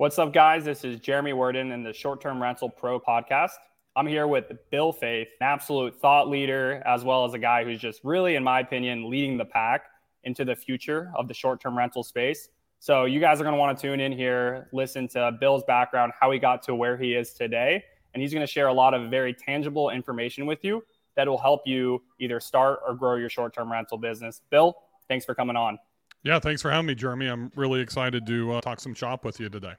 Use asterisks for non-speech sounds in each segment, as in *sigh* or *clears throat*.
What's up, guys? This is Jeremy Worden in the Short Term Rental Pro podcast. I'm here with Bill Faeth, an absolute thought leader, as well as a guy who's just really, in my opinion, leading the pack into the future of the short term rental space. So, you guys are going to want to tune in here, listen to Bill's background, how he got to where he is today. And he's going to share a lot of very tangible information with you that will help you either start or grow your short term rental business. Bill, thanks for coming on. Yeah, thanks for having me, Jeremy. I'm really excited to uh, talk some shop with you today.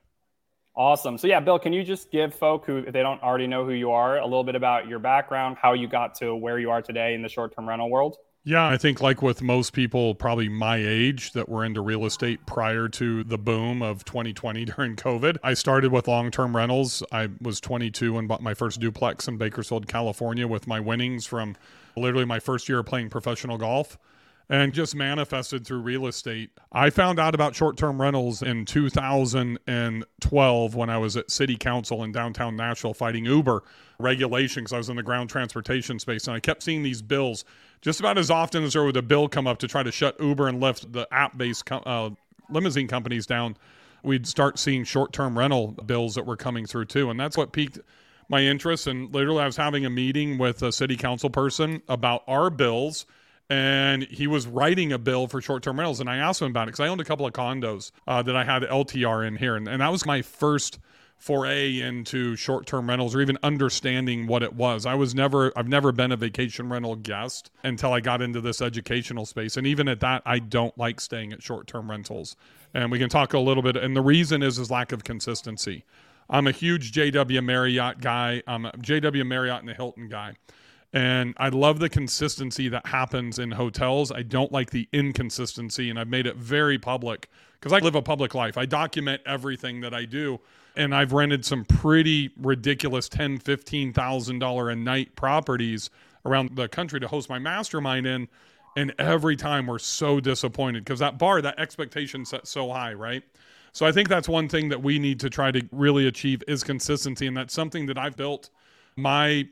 Awesome. So, yeah, Bill, can you just give folk who, if they don't already know who you are, a little bit about your background, how you got to where you are today in the short term rental world? Yeah, I think like with most people, probably my age that were into real estate prior to the boom of 2020 *laughs* during COVID, I started with long term rentals. I was 22 and bought my first duplex in Bakersfield, California with my winnings from literally my first year of playing professional golf and just manifested through real estate. I found out about short term rentals in 2012 when I was at City Council in downtown Nashville fighting Uber regulations. I was in the ground transportation space. And I kept seeing these bills just about as often as there would a bill come up to try to shut Uber and Lyft, the app based co- uh, limousine companies, down. We'd start seeing short term rental bills that were coming through too. And that's what piqued my interest. And literally, I was having a meeting with a city council person about our bills and he was writing a bill for short-term rentals and i asked him about it because i owned a couple of condos uh, that i had ltr in here and, and that was my first foray into short-term rentals or even understanding what it was. I was never i've never been a vacation rental guest until i got into this educational space and even at that i don't like staying at short-term rentals. And we can talk a little bit and the reason is is lack of consistency. I'm a huge jw marriott guy. I'm a jw marriott and the hilton guy and I love the consistency that happens in hotels. I don't like the inconsistency, and I've made it very public because I live a public life. I document everything that I do, and I've rented some pretty ridiculous ten, fifteen thousand dollar a night properties around the country to host my mastermind in. And every time we're so disappointed because that bar, that expectation set so high, right? So I think that's one thing that we need to try to really achieve is consistency, and that's something that I've built my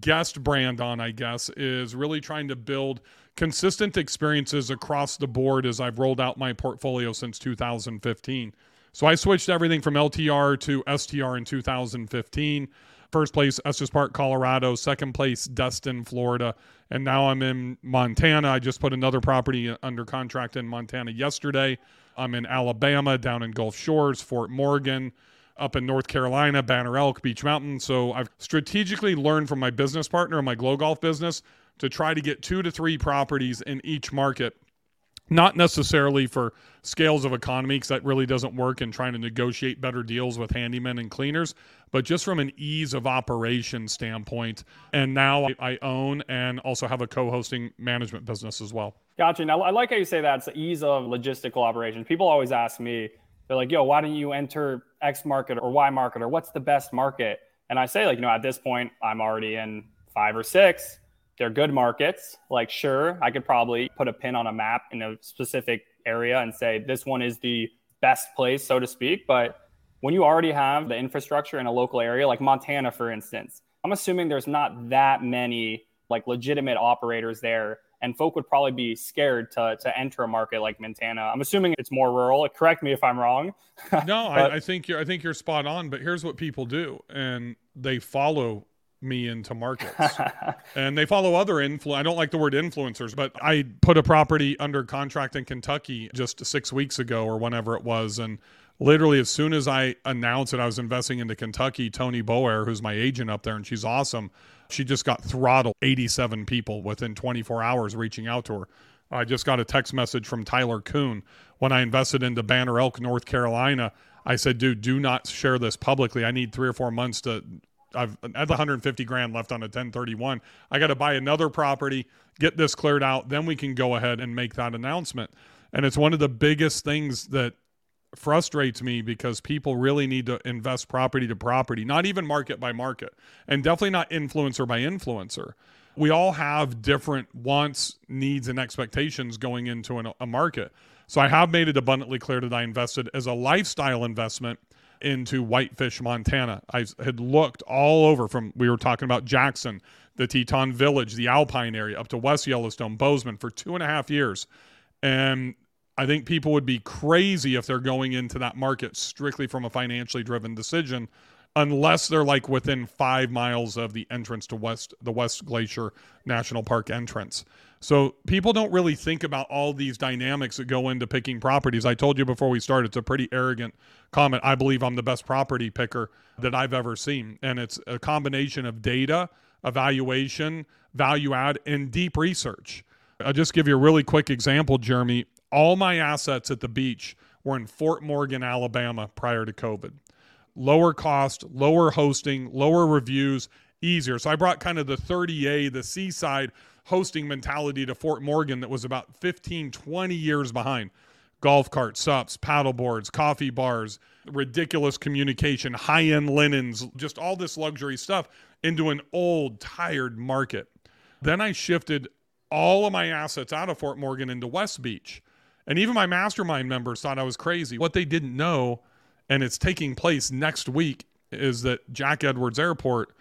guest brand on, I guess, is really trying to build consistent experiences across the board as I've rolled out my portfolio since 2015. So I switched everything from LTR to STR in 2015. First place, Estes Park, Colorado. Second place, Destin, Florida. And now I'm in Montana. I just put another property under contract in Montana yesterday. I'm in Alabama, down in Gulf Shores, Fort Morgan up in North Carolina, Banner Elk, Beech Mountain. So I've strategically learned from my business partner in my Glow Golf business to try to get two to three properties in each market. Not necessarily for scales of economy, because that really doesn't work in trying to negotiate better deals with handymen and cleaners, but just from an ease of operation standpoint. And now I own and also have a co hosting management business as well. Gotcha. Now, I like how you say that it's the ease of logistical operations. People always ask me, they're like, yo, why don't you enter X market or Y market or what's the best market? And I say, like, you know, at this point, I'm already in five or six. They're good markets. Like, sure, I could probably put a pin on a map in a specific area and say this one is the best place, so to speak. But when you already have the infrastructure in a local area, like Montana, for instance, I'm assuming there's not that many like legitimate operators there and folk would probably be scared to, to enter a market like Montana. I'm assuming it's more rural. Correct me if I'm wrong. *laughs* no, but, I, I, think you're I think you're spot on. But here's what people do, and they follow me into markets, *laughs* and they follow other influ. I don't like the word influencers, but I put a property under contract in Kentucky just six weeks ago or whenever it was, and literally as soon as I announced that I was investing into Kentucky, Tony Boer, who's my agent up there, and she's awesome she just got throttled 87 people within 24 hours reaching out to her. I just got a text message from Tyler Kuhn when I invested into Banner Elk, North Carolina. I said, dude, do not share this publicly. I need three or four months to. I've had 150 grand left on a 1031. I got to buy another property, get this cleared out, then we can go ahead and make that announcement. And it's one of the biggest things that frustrates me because people really need to invest property to property, not even market by market, and definitely not influencer by influencer. We all have different wants, needs, and expectations going into an, a market. So I have made it abundantly clear that I invested as a lifestyle investment into Whitefish, Montana. I had looked all over from, we were talking about Jackson, the Teton Village, the Alpine area, up to West Yellowstone, Bozeman for two and a half years. And I think people would be crazy if they're going into that market strictly from a financially driven decision unless they're like within five miles of the entrance to west the west glacier national park entrance. So people don't really think about all these dynamics that go into picking properties. I told you before we started it's a pretty arrogant comment. I believe i'm the best property picker that i've ever seen. And it's a combination of data evaluation value add and deep research. I'll just give you a really quick example jeremy all my assets at the beach were in fort morgan alabama prior to covid lower cost, lower hosting, lower reviews, easier. So I brought kind of the 30A, the seaside hosting mentality to Fort Morgan that was about 15, 20 years behind. Golf carts, sups, paddle boards, coffee bars, ridiculous communication, high end linens, just all this luxury stuff into an old, tired market. Then I shifted all of my assets out of Fort Morgan into West Beach. And even my mastermind members thought I was crazy. What they didn't know and it's taking place next week, is that Jack Edwards Airport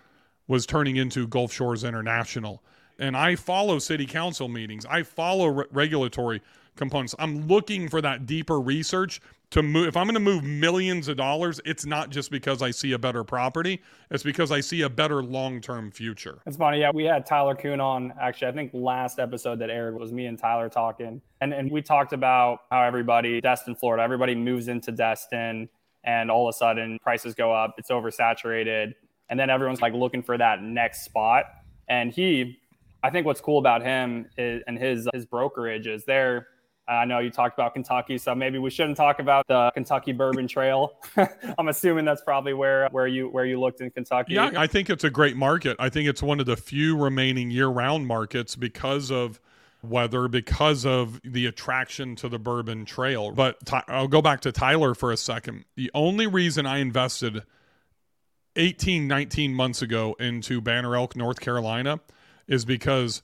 was turning into Gulf Shores International. And I follow city council meetings, I follow re- regulatory components. I'm looking for that deeper research to move. If I'm going to move millions of dollars, it's not just because I see a better property, it's because I see a better long term future. It's funny. Yeah, we had Tyler Kuhn on actually, I think last episode that aired was me and Tyler talking. And, and we talked about how everybody, Destin, Florida, everybody moves into Destin and all of a sudden prices go up, it's oversaturated, and then everyone's like looking for that next spot. And he, I think what's cool about him is, and his his brokerage is there. I know you talked about Kentucky, so maybe we shouldn't talk about the Kentucky Bourbon Trail. *laughs* I'm assuming that's probably where where you where you looked in Kentucky. Yeah, I think it's a great market. I think it's one of the few remaining year-round markets because of weather because of the attraction to the Bourbon Trail. But I'll go back to Tyler for a second. The only reason I invested 18, 19 months ago into Banner Elk, North Carolina, is because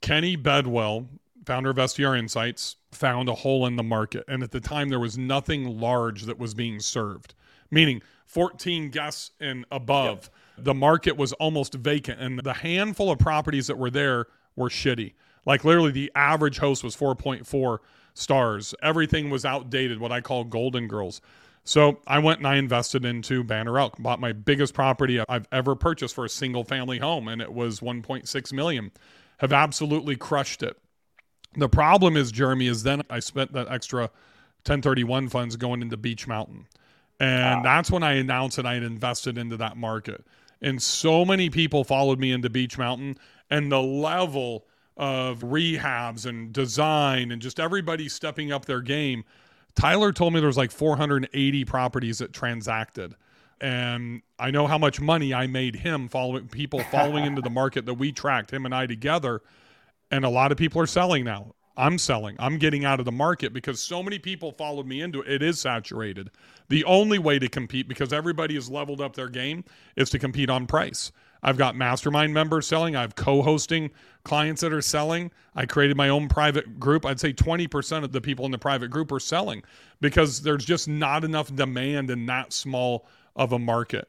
Kenny Bedwell, founder of STR Insights, found a hole in the market. And at the time, there was nothing large that was being served, meaning 14 guests and above. Yep. The market was almost vacant, and the handful of properties that were there were shitty. Like literally, the average host was 4.4 stars. Everything was outdated, what I call golden girls. So I went and I invested into Banner Elk, bought my biggest property I've ever purchased for a single family home, and it was 1.6 million. Have absolutely crushed it. The problem is, Jeremy, is then I spent that extra 1031 funds going into Beech Mountain. And wow. that's when I announced that I had invested into that market. And so many people followed me into Beech Mountain, and the level of rehabs and design and just everybody stepping up their game. Tyler told me there was like 480 properties that transacted. And I know how much money I made him following people following into the *laughs* market that we tracked, him and I together. And a lot of people are selling now. I'm selling. I'm getting out of the market because so many people followed me into it. It is saturated. The only way to compete, because everybody has leveled up their game, is to compete on price. I've got mastermind members selling. I have co hosting clients that are selling. I created my own private group. I'd say 20% of the people in the private group are selling because there's just not enough demand in that small of a market.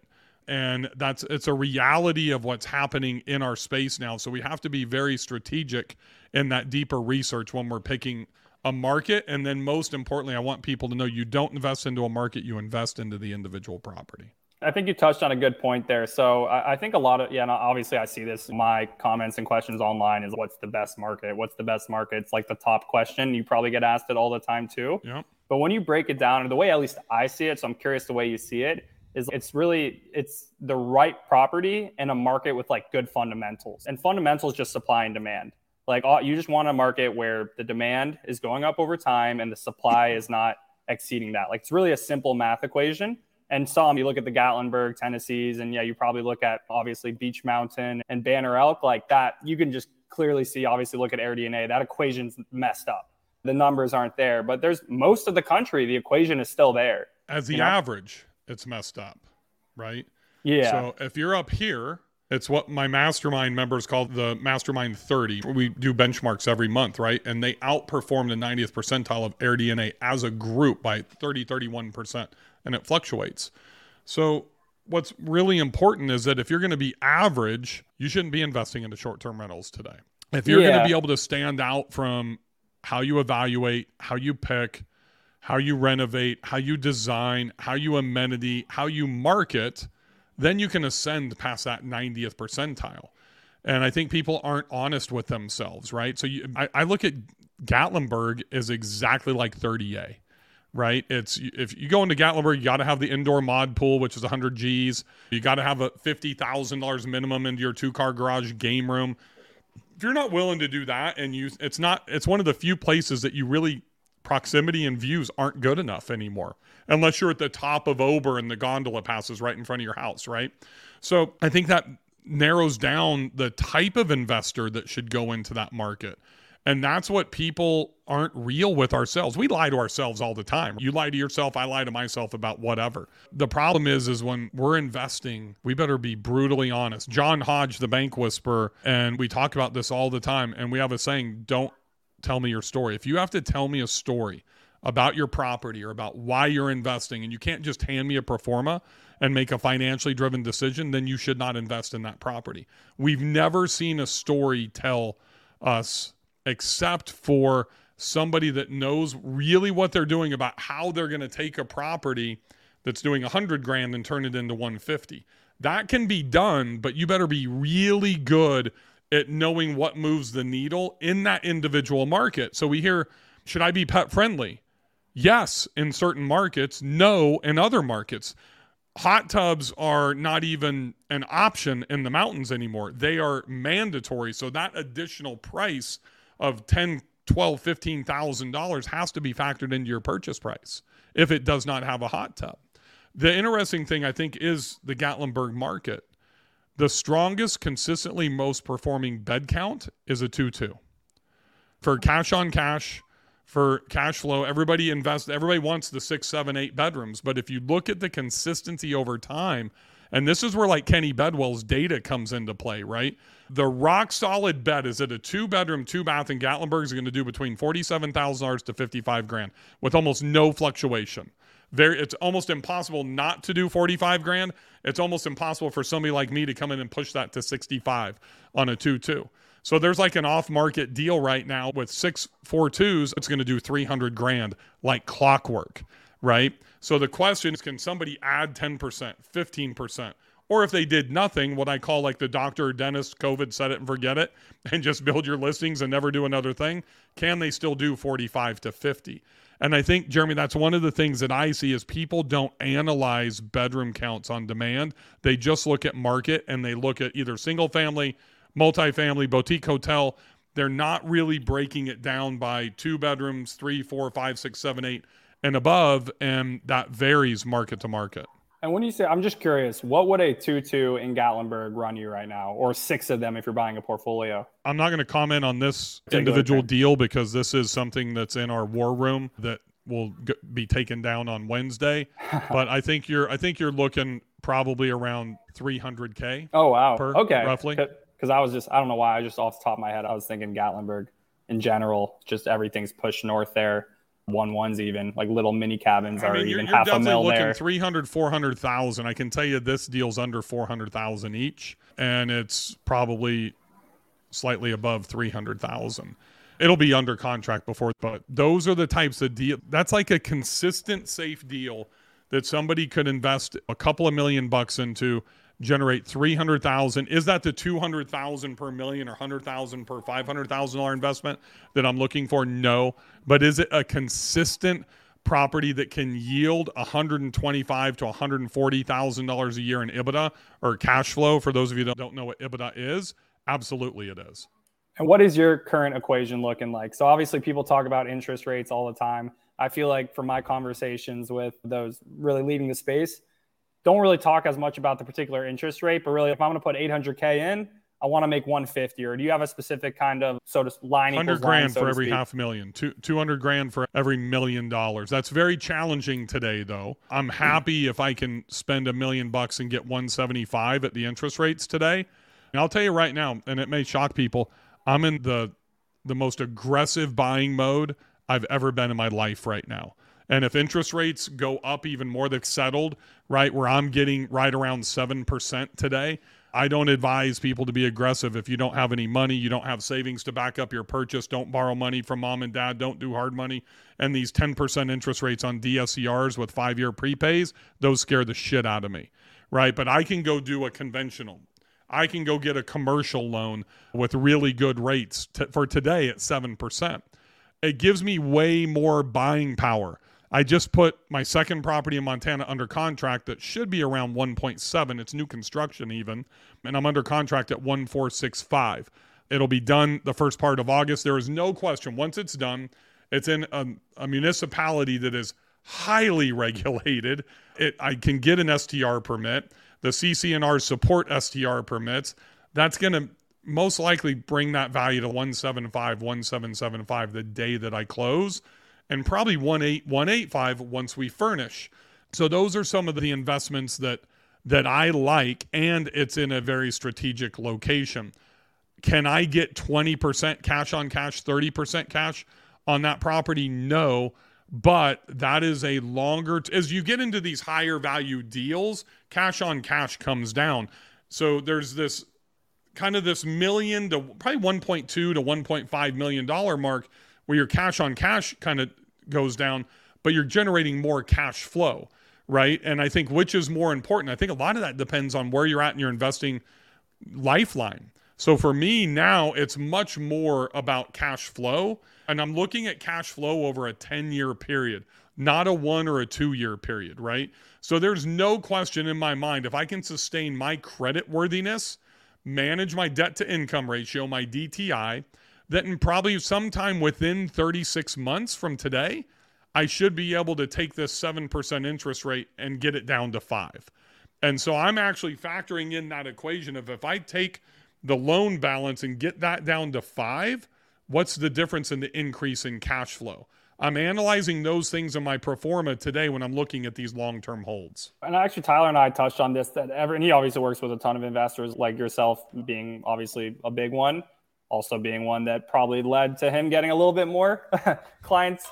And that's it's a reality of what's happening in our space now. So we have to be very strategic in that deeper research when we're picking a market. And then most importantly, I want people to know you don't invest into a market, you invest into the individual property. I think you touched on a good point there. So I, I think a lot of yeah, and obviously I see this. My comments and questions online is what's the best market? What's the best market? It's like the top question. You probably get asked it all the time too. Yeah. But when you break it down, and the way at least I see it, so I'm curious the way you see it, is it's really it's the right property in a market with like good fundamentals. And fundamentals just supply and demand. Like you just want a market where the demand is going up over time and the supply is not exceeding that. Like it's really a simple math equation and some you look at the Gatlinburg, Tennessee's, and yeah, you probably look at obviously Beech Mountain and Banner Elk like that. You can just clearly see, obviously, look at AirDNA. That equation's messed up. The numbers aren't there, but there's most of the country, the equation is still there. As the average, know? It's messed up, right? Yeah. So if you're up here, it's what my mastermind members call the mastermind 30. We do benchmarks every month, right? And they outperform the 90th percentile of AirDNA as a group by 30, 31% and it fluctuates. So what's really important is that if you're going to be average, you shouldn't be investing into short-term rentals today. If you're yeah. going to be able to stand out from how you evaluate, how you pick, how you renovate, how you design, how you amenity, how you market, then you can ascend past that 90th percentile. And I think people aren't honest with themselves, right? So you, I, I look at Gatlinburg as exactly like 30A right? It's if you go into Gatlinburg, you got to have the indoor mod pool, which is 100 G's. You got to have a $50,000 minimum into your two car garage game room. If you're not willing to do that, and you, it's not, it's one of the few places that you really proximity and views aren't good enough anymore, unless you're at the top of Ober and the gondola passes right in front of your house, right? So I think that narrows down the type of investor that should go into that market. And that's what people aren't real with ourselves. We lie to ourselves all the time. You lie to yourself, I lie to myself about whatever. The problem is is when we're investing, we better be brutally honest. John Hodge, the bank whisperer, and we talk about this all the time and we have a saying, don't tell me your story. If you have to tell me a story about your property or about why you're investing and you can't just hand me a pro forma and make a financially driven decision, then you should not invest in that property. We've never seen a story tell us except for somebody that knows really what they're doing about how they're going to take a property that's doing 100 grand and turn it into 150. That can be done, but you better be really good at knowing what moves the needle in that individual market. So we hear, should I be pet friendly? Yes, in certain markets, no, in other markets. Hot tubs are not even an option in the mountains anymore. They are mandatory. So that additional price of 10 12 15,000 dollars has to be factored into your purchase price if it does not have a hot tub. The interesting thing I think is the Gatlinburg market. The strongest consistently most performing bed count is a 2-2. For cash on cash, for cash flow, everybody invests everybody wants the six, seven, eight bedrooms, but if you look at the consistency over time, and this is where like Kenny Bedwell's data comes into play, right? The rock solid bet is that a two bedroom, two bath in Gatlinburg is going to do between $47,000 to 55 grand with almost no fluctuation. Very, it's almost impossible not to do 45 grand. It's almost impossible for somebody like me to come in and push that to 65 on a 2 2. So there's like an off market deal right now with six four twos. It's going to do 300 grand like clockwork right? So the question is can somebody add 10%, 15%? Or if they did nothing, what I call like the doctor or dentist COVID set it and forget it *laughs* and just build your listings and never do another thing, can they still do 45 to 50? And I think, Jeremy, that's one of the things that I see is people don't analyze bedroom counts on demand. They just look at market and they look at either single family, multifamily, boutique hotel. They're not really breaking it down by two bedrooms, three, four, five, six, seven, eight and above, and that varies market to market. And when you say, I'm just curious, what would a 2 2 in Gatlinburg run you right now, or six of them if you're buying a portfolio? I'm not going to comment on this individual deal because this is something that's in our war room that will g- be taken down on Wednesday. *laughs* but I think you're, I think you're looking probably around 300k. Oh wow, per, okay, roughly. Because I was just, I don't know why, I just off the top of my head, I was thinking Gatlinburg in general, just everything's pushed north there one ones even like little mini cabins I are mean, even you're, half you're a mil looking there. 300 400,000 I can tell you this deal's under 400,000 each and it's probably slightly above 300,000 it'll be under contract before but those are the types of deal that's like a consistent safe deal that somebody could invest a couple of million bucks into generate 300,000 is that the 200,000 per million or 100,000 per $500,000 investment that I'm looking for? No. But is it a consistent property that can yield 125 to 140,000 dollars a year in EBITDA or cash flow? For those of you that don't know what EBITDA is absolutely it is. And what is your current equation looking like? So obviously people talk about interest rates all the time. I feel like from my conversations with those really leading the space don't really talk as much about the particular interest rate, but really, if I'm going to put 800k in, I want to make 150. Or do you have a specific kind of so to line? 100 grand line, so for every speak? half million, two, 200 grand for every million dollars. That's very challenging today, though. I'm happy if I can spend a million bucks and get 175 at the interest rates today. And I'll tell you right now, and it may shock people, I'm in the the most aggressive buying mode I've ever been in my life right now. And if interest rates go up even more, they've settled right where I'm getting right around 7% today. I don't advise people to be aggressive if you don't have any money, you don't have savings to back up your purchase, don't borrow money from mom and dad, don't do hard money. And these 10% interest rates on DSCRs with five year prepays, those scare the shit out of me, right? But I can go do a conventional. I can go get a commercial loan with really good rates t- for today at 7%. It gives me way more buying power I just put my second property in Montana under contract that should be around 1.7. It's new construction even, and I'm under contract at 1465. It'll be done the first part of August. There is no question. Once it's done, it's in a, a municipality that is highly *laughs* regulated. It, I can get an STR permit. The CC&R support STR permits. That's going to most likely bring that value to 175, 1775 the day that I close and probably 18185 once we furnish. So those are some of the investments that that I like and it's in a very strategic location. Can I get 20% cash on cash, 30% cash on that property? No, but that is a longer t- as you get into these higher value deals, cash on cash comes down. So there's this kind of this million to probably 1.2 to 1.5 million dollar mark where your cash on cash kind of goes down, but you're generating more cash flow, right? And I think which is more important. I think a lot of that depends on where you're at in your investing lifeline. So for me now, it's much more about cash flow. And I'm looking at cash flow over a 10 year period, not a one or a two year period, right? So there's no question in my mind if I can sustain my credit worthiness, manage my debt to income ratio, my DTI, that in probably sometime within 36 months from today, I should be able to take this 7% interest rate and get it down to five. And so I'm actually factoring in that equation of if I take the loan balance and get that down to five, what's the difference in the increase in cash flow? I'm analyzing those things in my pro forma today when I'm looking at these long term holds. And actually, Tyler and I touched on this that ever, and he obviously works with a ton of investors like yourself, being obviously a big one also being one that probably led to him getting a little bit more *laughs* clients.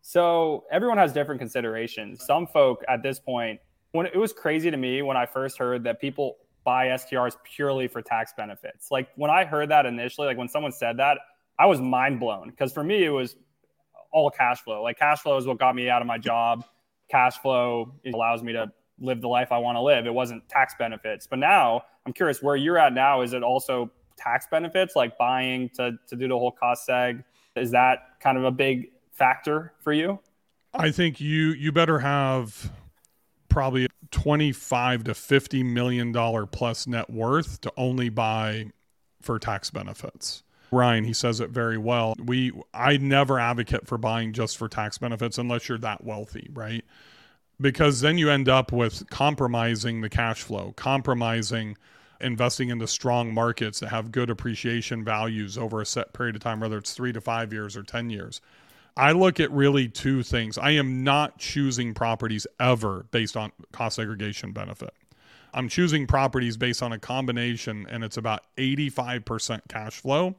So everyone has different considerations. Some folk at this point, when it was crazy to me when I first heard that people buy STRs purely for tax benefits. Like when I heard that initially, like when someone said that, I was mind blown because for me it was all cash flow. Like cash flow is what got me out of my job. Cash flow allows me to live the life I want to live. It wasn't tax benefits. But now I'm curious where you're at now. Is it also tax benefits like buying to, to do the whole cost seg is that kind of a big factor for you i think you you better have probably 25 to 50 million dollar plus net worth to only buy for tax benefits Ryan, he says it very well. We I never advocate for buying just for tax benefits unless you're that wealthy, right? Because then you end up with compromising the cash flow, compromising investing into strong markets that have good appreciation values over a set period of time, whether it's three to five years or 10 years. I look at really two things. I am not choosing properties ever based on cost segregation benefit. I'm choosing properties based on a combination, and it's about 85% cash flow.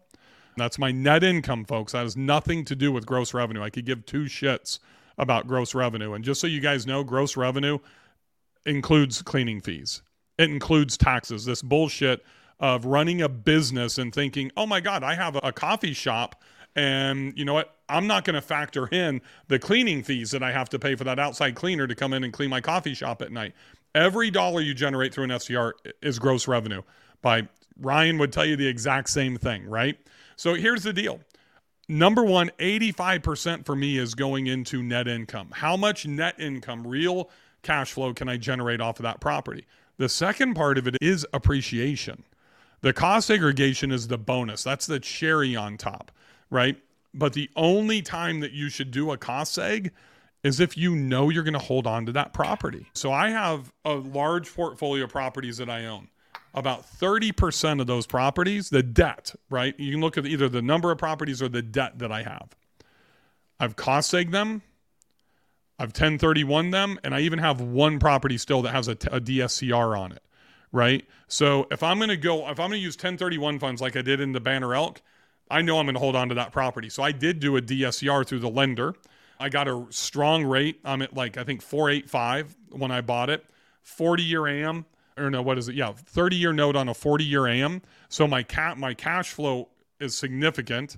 That's my net income, folks. That has nothing to do with gross revenue. I could give two shits about gross revenue. And just so you guys know, gross revenue includes cleaning fees it includes taxes. This bullshit of running a business and thinking, oh my God, I have a coffee shop. And you know what? I'm not going to factor in the cleaning fees that I have to pay for that outside cleaner to come in and clean my coffee shop at night. Every dollar you generate through an STR is gross revenue. By Ryan would tell you the exact same thing, right? So here's the deal. Number one, 85% for me is going into net income. How much net income, real cash flow, can I generate off of that property? The second part of it is appreciation. The cost segregation is the bonus. That's the cherry on top, right? But the only time that you should do a cost seg is if you know you're going to hold on to that property. So I have a large portfolio of properties that I own. About 30% of those properties, the debt, right? You can look at either the number of properties or the debt that I have. I've cost seg them I've 1031 them, and I even have one property still that has a DSCR on it, right? So if I'm going to go, if I'm going to use 1031 funds like I did in the Banner Elk, I know I'm going to hold on to that property. So I did do a DSCR through the lender. I got a strong rate. I'm at like, I think 485 when I bought it, 40 year AM, or no, what is it? Yeah, 30 year note on a 40 year AM. So my cat my cash flow is significant.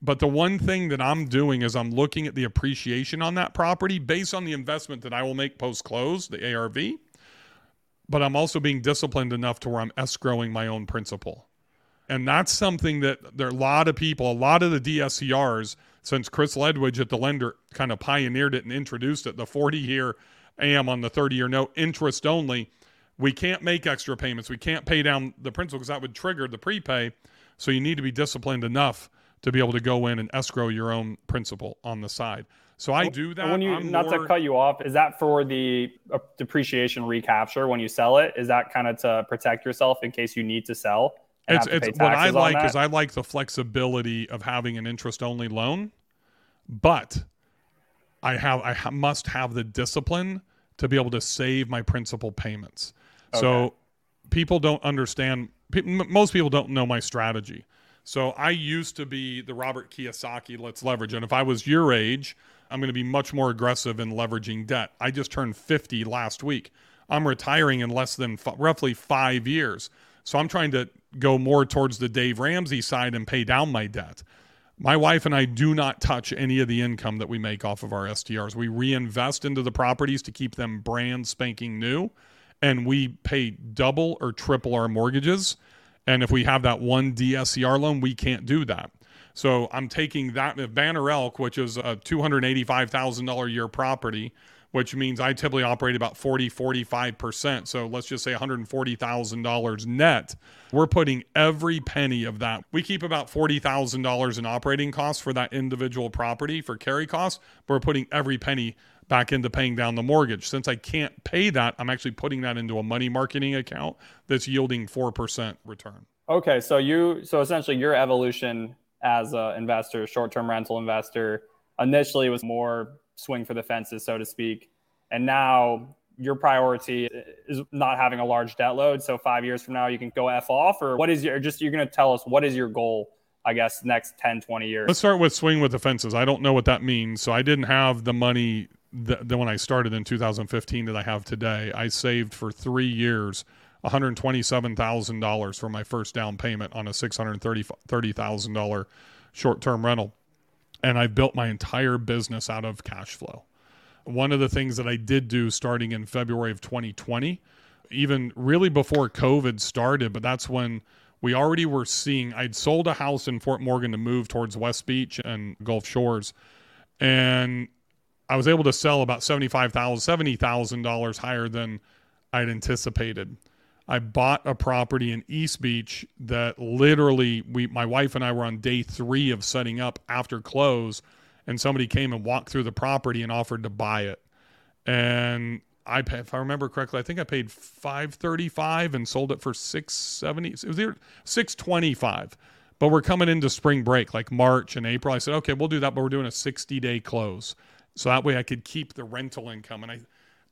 But the one thing that I'm doing is I'm looking at the appreciation on that property based on the investment that I will make post close, the ARV. But I'm also being disciplined enough to where I'm escrowing my own principal. And that's something that there are a lot of people, a lot of the DSCRs, since Chris Ledwidge at the lender kind of pioneered it and introduced it, the 40 year AM on the 30 year note, interest only. We can't make extra payments. We can't pay down the principal because that would trigger the prepay. So you need to be disciplined enough to be able to go in and escrow your own principal on the side. So I do that. When you I'm not more... to cut you off, is that for the uh, depreciation recapture when you sell it? Is that kind of to protect yourself in case you need to sell? It's, it's what I like is I like the flexibility of having an interest only loan, but I have I ha- must have the discipline to be able to save my principal payments. Okay. So people don't understand. Most people don't know my strategy. So I used to be the Robert Kiyosaki, let's leverage. And if I was your age, I'm going to be much more aggressive in leveraging debt. I just turned 50 last week. I'm retiring in less than f- roughly five years. So I'm trying to go more towards the Dave Ramsey side and pay down my debt. My wife and I do not touch any of the income that we make off of our STRs. We reinvest into the properties to keep them brand spanking new, and we pay double or triple our mortgages and if we have that one DSCR loan, we can't do that. So I'm taking that Banner Elk, which is a $285,000 a year property, which means I typically operate about 40, 45%. So let's just say $140,000 net. We're putting every penny of that. We keep about $40,000 in operating costs for that individual property for carry costs, but we're putting every penny back into paying down the mortgage. Since I can't pay that, I'm actually putting that into a money marketing account that's yielding 4% return. Okay, so you so essentially your evolution as an investor, short-term rental investor, initially was more swing for the fences, so to speak, and now your priority is not having a large debt load. So five years from now, you can go f off, or what is your just you're going to tell us what is your goal I guess, next 10, 20 years. Let's start with swing with the fences. I don't know what that means. So I didn't have the money that, that when I started in 2015 that I have today. I saved for three years $127,000 for my first down payment on a $630,000 short term rental. And I built my entire business out of cash flow. One of the things that I did do starting in February of 2020, even really before COVID started, but that's when we already were seeing I'd sold a house in Fort Morgan to move towards West Beach and Gulf Shores. And I was able to sell about $75,000, $70,000 higher than I'd anticipated. I bought a property in East Beach that literally we my wife and I were on day 3 of setting up after close and somebody came and walked through the property and offered to buy it. And I if I remember correctly, I think I paid five thirty five and sold it for six seventy. It was either six twenty five. But we're coming into spring break, like March and April. I said, okay, we'll do that, but we're doing a sixty day close, so that way I could keep the rental income. And I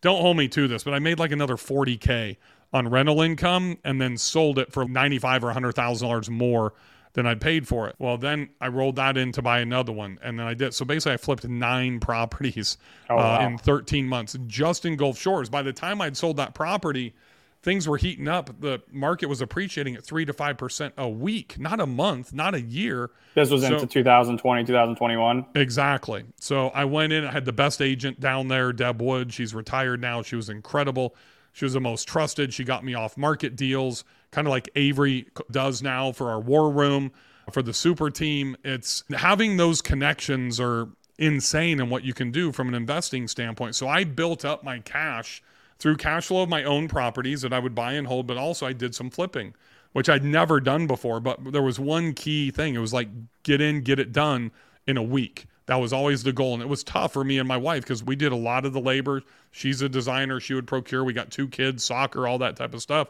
don't hold me to this, but I made like another forty k on rental income, and then sold it for ninety five or hundred thousand dollars more than I'd paid for it. Well, then I rolled that in to buy another one, and then I did. So basically, I flipped nine properties oh, uh, wow. in 13 months just in Gulf Shores. By the time I'd sold that property, things were heating up. The market was appreciating at three to five percent a week, not a month, not a year. This was so, into 2020, 2021. Exactly. So I went in. I had the best agent down there, Deb Wood. She's retired now. She was incredible. She was the most trusted. She got me off market deals kind of like Avery does now for our war room, for the super team. It's having those connections are insane in what you can do from an investing standpoint. So I built up my cash through cash flow of my own properties that I would buy and hold, but also I did some flipping, which I'd never done before. But there was one key thing it was like get in, get it done in a week. That was always the goal. And it was tough for me and my wife because we did a lot of the labor. She's a designer. She would procure. We got two kids, soccer, all that type of stuff.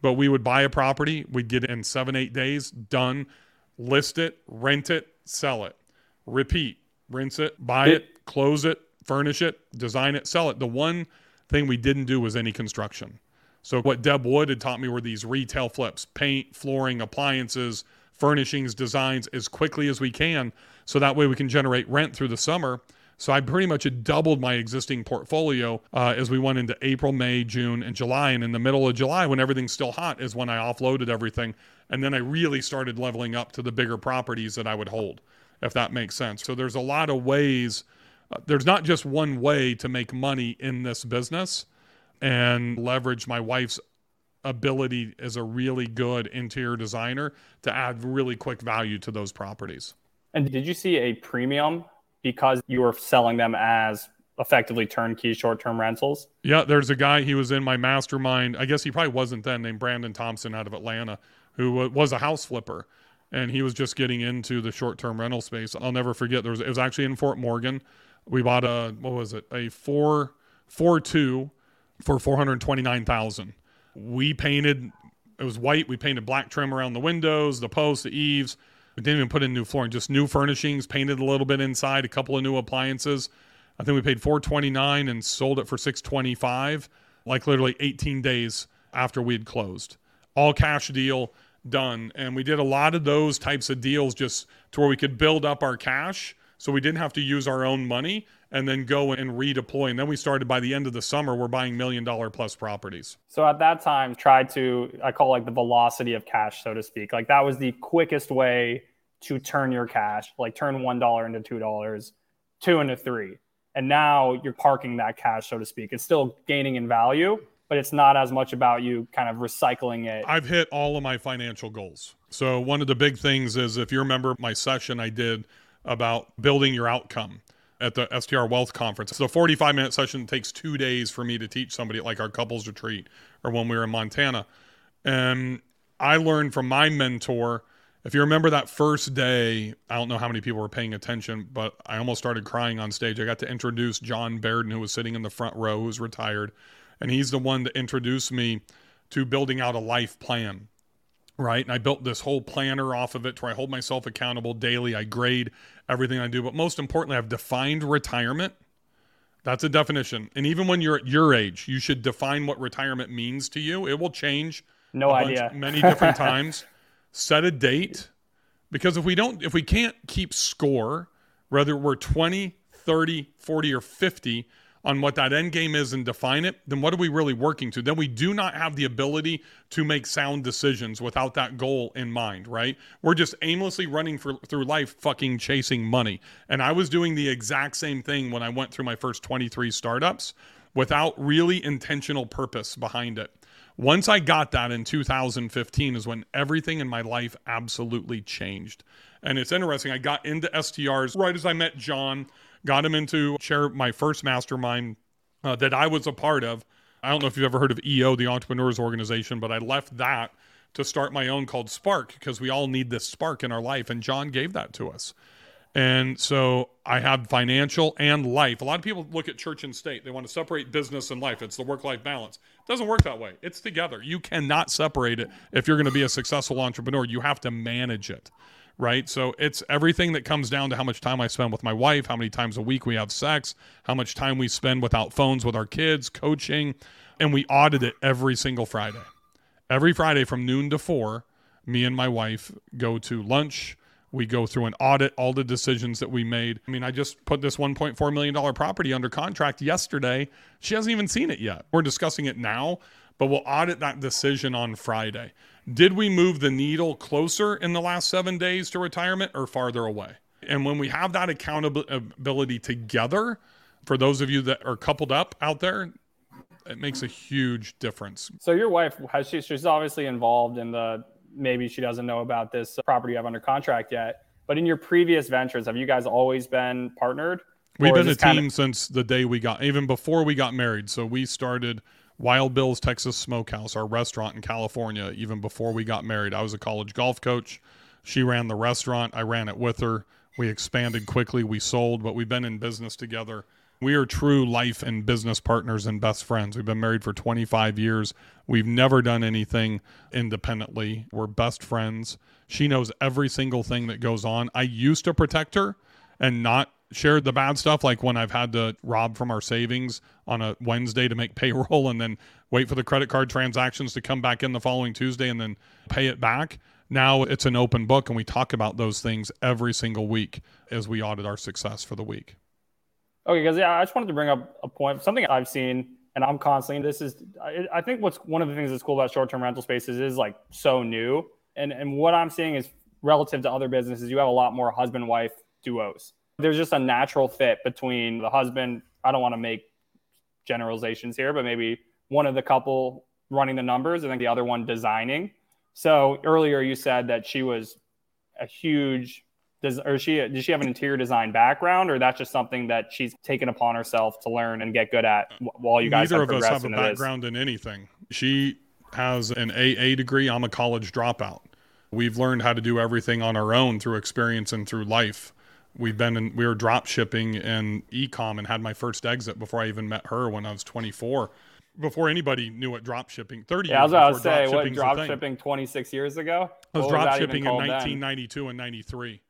But we would buy a property, we'd get in seven, eight days, done, list it, rent it, sell it, repeat, rinse it, buy it, close it, furnish it, design it, sell it. The one thing we didn't do was any construction. So what Deb Wood had taught me were these retail flips, paint, flooring, appliances, furnishings, designs as quickly as we can. So that way we can generate rent through the summer. So I pretty much had doubled my existing portfolio uh, as we went into April, May, June, and July. And in the middle of July, when everything's still hot, is when I offloaded everything. And then I really started leveling up to the bigger properties that I would hold, if that makes sense. So there's a lot of ways. Uh, there's not just one way to make money in this business and leverage my wife's ability as a really good interior designer to add really quick value to those properties. And did you see a premium because you were selling them as effectively turnkey short-term rentals? Yeah, there's a guy he was in my mastermind. I guess he probably wasn't then named Brandon Thompson out of Atlanta who was a house flipper and he was just getting into the short-term rental space. I'll never forget there was it was actually in Fort Morgan. We bought a what was it? A 4 4 2 for 429,000. We painted it was white. We painted black trim around the windows, the posts, the eaves we didn't even put in new flooring, just new furnishings, painted a little bit inside, a couple of new appliances. I think we paid 429 and sold it for 625, like literally 18 days after we had closed. All cash deal done. And we did a lot of those types of deals just to where we could build up our cash so we didn't have to use our own money and then go and redeploy. And then we started by the end of the summer, we're buying million dollar plus properties. So at that time, tried to, I call like the velocity of cash, so to speak. Like that was the quickest way to turn your cash, like turn $1 into $2, two into three. And now you're parking that cash, so to speak. It's still gaining in value, but it's not as much about you kind of recycling it. I've hit all of my financial goals. So, one of the big things is if you remember my session I did about building your outcome at the STR Wealth Conference. A 45 minute session takes two days for me to teach somebody like our couples retreat or when we were in Montana. And I learned from my mentor. If you remember that first day, I don't know how many people were paying attention, but I almost started crying on stage. I got to introduce John Bairden, who was sitting in the front row, who's retired. And he's the one that introduced me to building out a life plan right? And I built this whole planner off of it where I hold myself accountable daily. I grade everything I do. But most importantly, I've defined retirement. That's a definition. And even when you're at your age, you should define what retirement means to you. It will change. No idea. Bunch, many different *laughs* times. Set a date. Because if we don't, if we can't keep score, whether we're 20, 30, 40, or 50, on what that end game is and define it, then what are we really working to? Then we do not have the ability to make sound decisions without that goal in mind, right? We're just aimlessly running for, through life fucking chasing money. And I was doing the exact same thing when I went through my first 23 startups without really intentional purpose behind it. Once I got that in 2015 is when everything in my life absolutely changed. And it's interesting. I got into STRs right as I met John got him into share my first mastermind uh, that I was a part of. I don't know if you've ever heard of EO, the Entrepreneurs Organization, but I left that to start my own called Spark because we all need this spark in our life. And John gave that to us. And so I have financial and life. A lot of people look at church and state. They want to separate business and life. It's the work life balance. It doesn't work that way. It's together. You cannot separate it if you're going to be a successful entrepreneur. You have to manage it right? So it's everything that comes down to how much time I spend with my wife, how many times a week we have sex, how much time we spend without phones with our kids, coaching, and we audit it every single Friday. Every Friday from noon to 4, me and my wife go to lunch. We go through and audit all the decisions that we made. I mean, I just put this $1.4 million property under contract yesterday. She hasn't even seen it yet. We're discussing it now, but we'll audit that decision on Friday. Did we move the needle closer in the last seven days to retirement or farther away? And when we have that accountability together, for those of you that are coupled up out there, it makes a huge difference. So your wife has she, she's obviously involved in the maybe she doesn't know about this property you have under contract yet, but in your previous ventures, have you guys always been partnered? We've been a team of- since the day we got even before we got married. So we started Wild Bill's Texas Smokehouse, our restaurant in California, even before we got married. I was a college golf coach. She ran the restaurant. I ran it with her. We expanded quickly. We sold, but we've been in business together. We are true life and business partners and best friends. We've been married for 25 years. We've never done anything independently. We're best friends. She knows every single thing that goes on. I used to protect her and not shared the bad stuff, like when I've had to rob from our savings on a Wednesday to make *laughs* payroll and then wait for the credit card transactions to come back in the following Tuesday and then pay it back. Now it's an open book and we talk about those things every single week as we audit our success for the week. Okay, because yeah, I just wanted to bring up a point, something I've seen, and I'm constantly. This is, I, I think, what's one of the things that's cool about short-term rental spaces is like so new, and and what I'm seeing is relative to other businesses, you have a lot more husband-wife duos. There's just a natural fit between the husband. I don't want to make generalizations here, but maybe one of the couple running the numbers and then the other one designing. So earlier you said that she was a huge does or she does she have an interior design background or that's just something that she's taken upon herself to learn and get good at while you guys neither have of us have a this? background in anything she has an aa degree i'm a college dropout we've learned how to do everything on our own through experience and through life we've been in we were drop shipping and e-com and had my first exit before i even met her when i was 24 before anybody knew what drop shipping 30 yeah, years I was about to say, what drop shipping 26 years ago? I was What drop even shipping in called then? 1992 and 93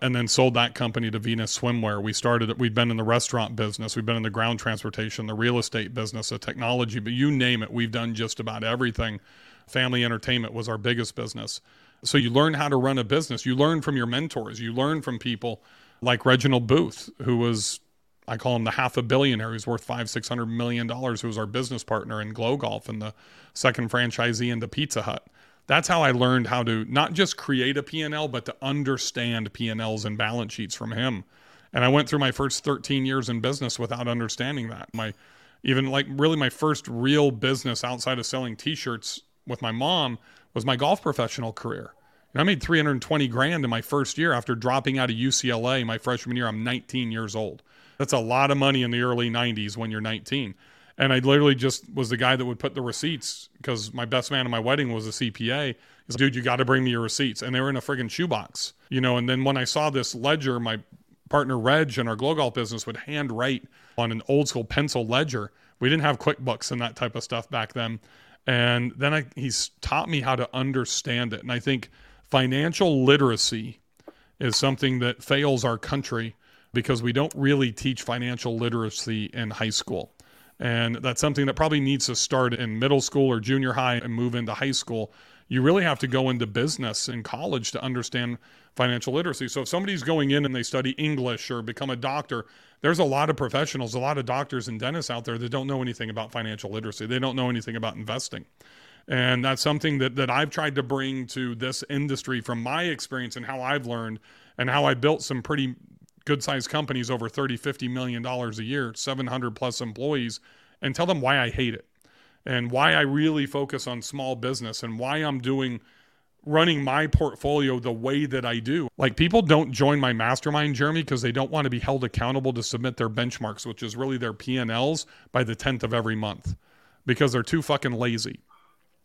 and then sold that company to Venus Swimwear. We started we've been in the restaurant business, we've been in the ground transportation, the real estate business, the technology, but you name it, we've done just about everything. Family entertainment was our biggest business. So you learn how to run a business. You learn from your mentors. You learn from people like Reginald Booth, who was I call him the half a billionaire who's worth five, six hundred million dollars, who was our business partner in Glow Golf and the second franchisee into Pizza Hut. That's how I learned how to not just create a P&L, but to understand P&Ls and balance sheets from him. And I went through my first 13 years in business without understanding that. My even like really my first real business outside of selling t-shirts with my mom was my golf professional career. And I made 320 grand in my first year after dropping out of UCLA my freshman year. I'm 19 years old. That's a lot of money in the early 90s when you're 19. And I literally just was the guy that would put the receipts because my best man at my wedding was a CPA. He's like, dude, you got to bring me your receipts. And they were in a friggin' shoebox, you know. And then when I saw this ledger, my partner Reg in our Glow Golf business would hand write on an old school pencil ledger. We didn't have QuickBooks and that type of stuff back then. And then I, he's taught me how to understand it. And I think financial literacy is something that fails our country because we don't really teach financial literacy in high school. And that's something that probably needs to start in middle school or junior high and move into high school. You really have to go into business in college to understand financial literacy. So if somebody's going in and they study English or become a doctor, there's a lot of professionals, a lot of doctors and dentists out there that don't know anything about financial literacy. They don't know anything about investing. And that's something that, that I've tried to bring to this industry from my experience and how I've learned and how I built some pretty good sized companies over 30, 50 million dollars a year, 700 plus employees, and tell them why I hate it and why I really focus on small business and why I'm doing running my portfolio the way that I do. Like people don't join my mastermind, Jeremy, because they don't want to be held accountable to submit their benchmarks, which is really their P&Ls by the 10th of every month because they're too fucking lazy.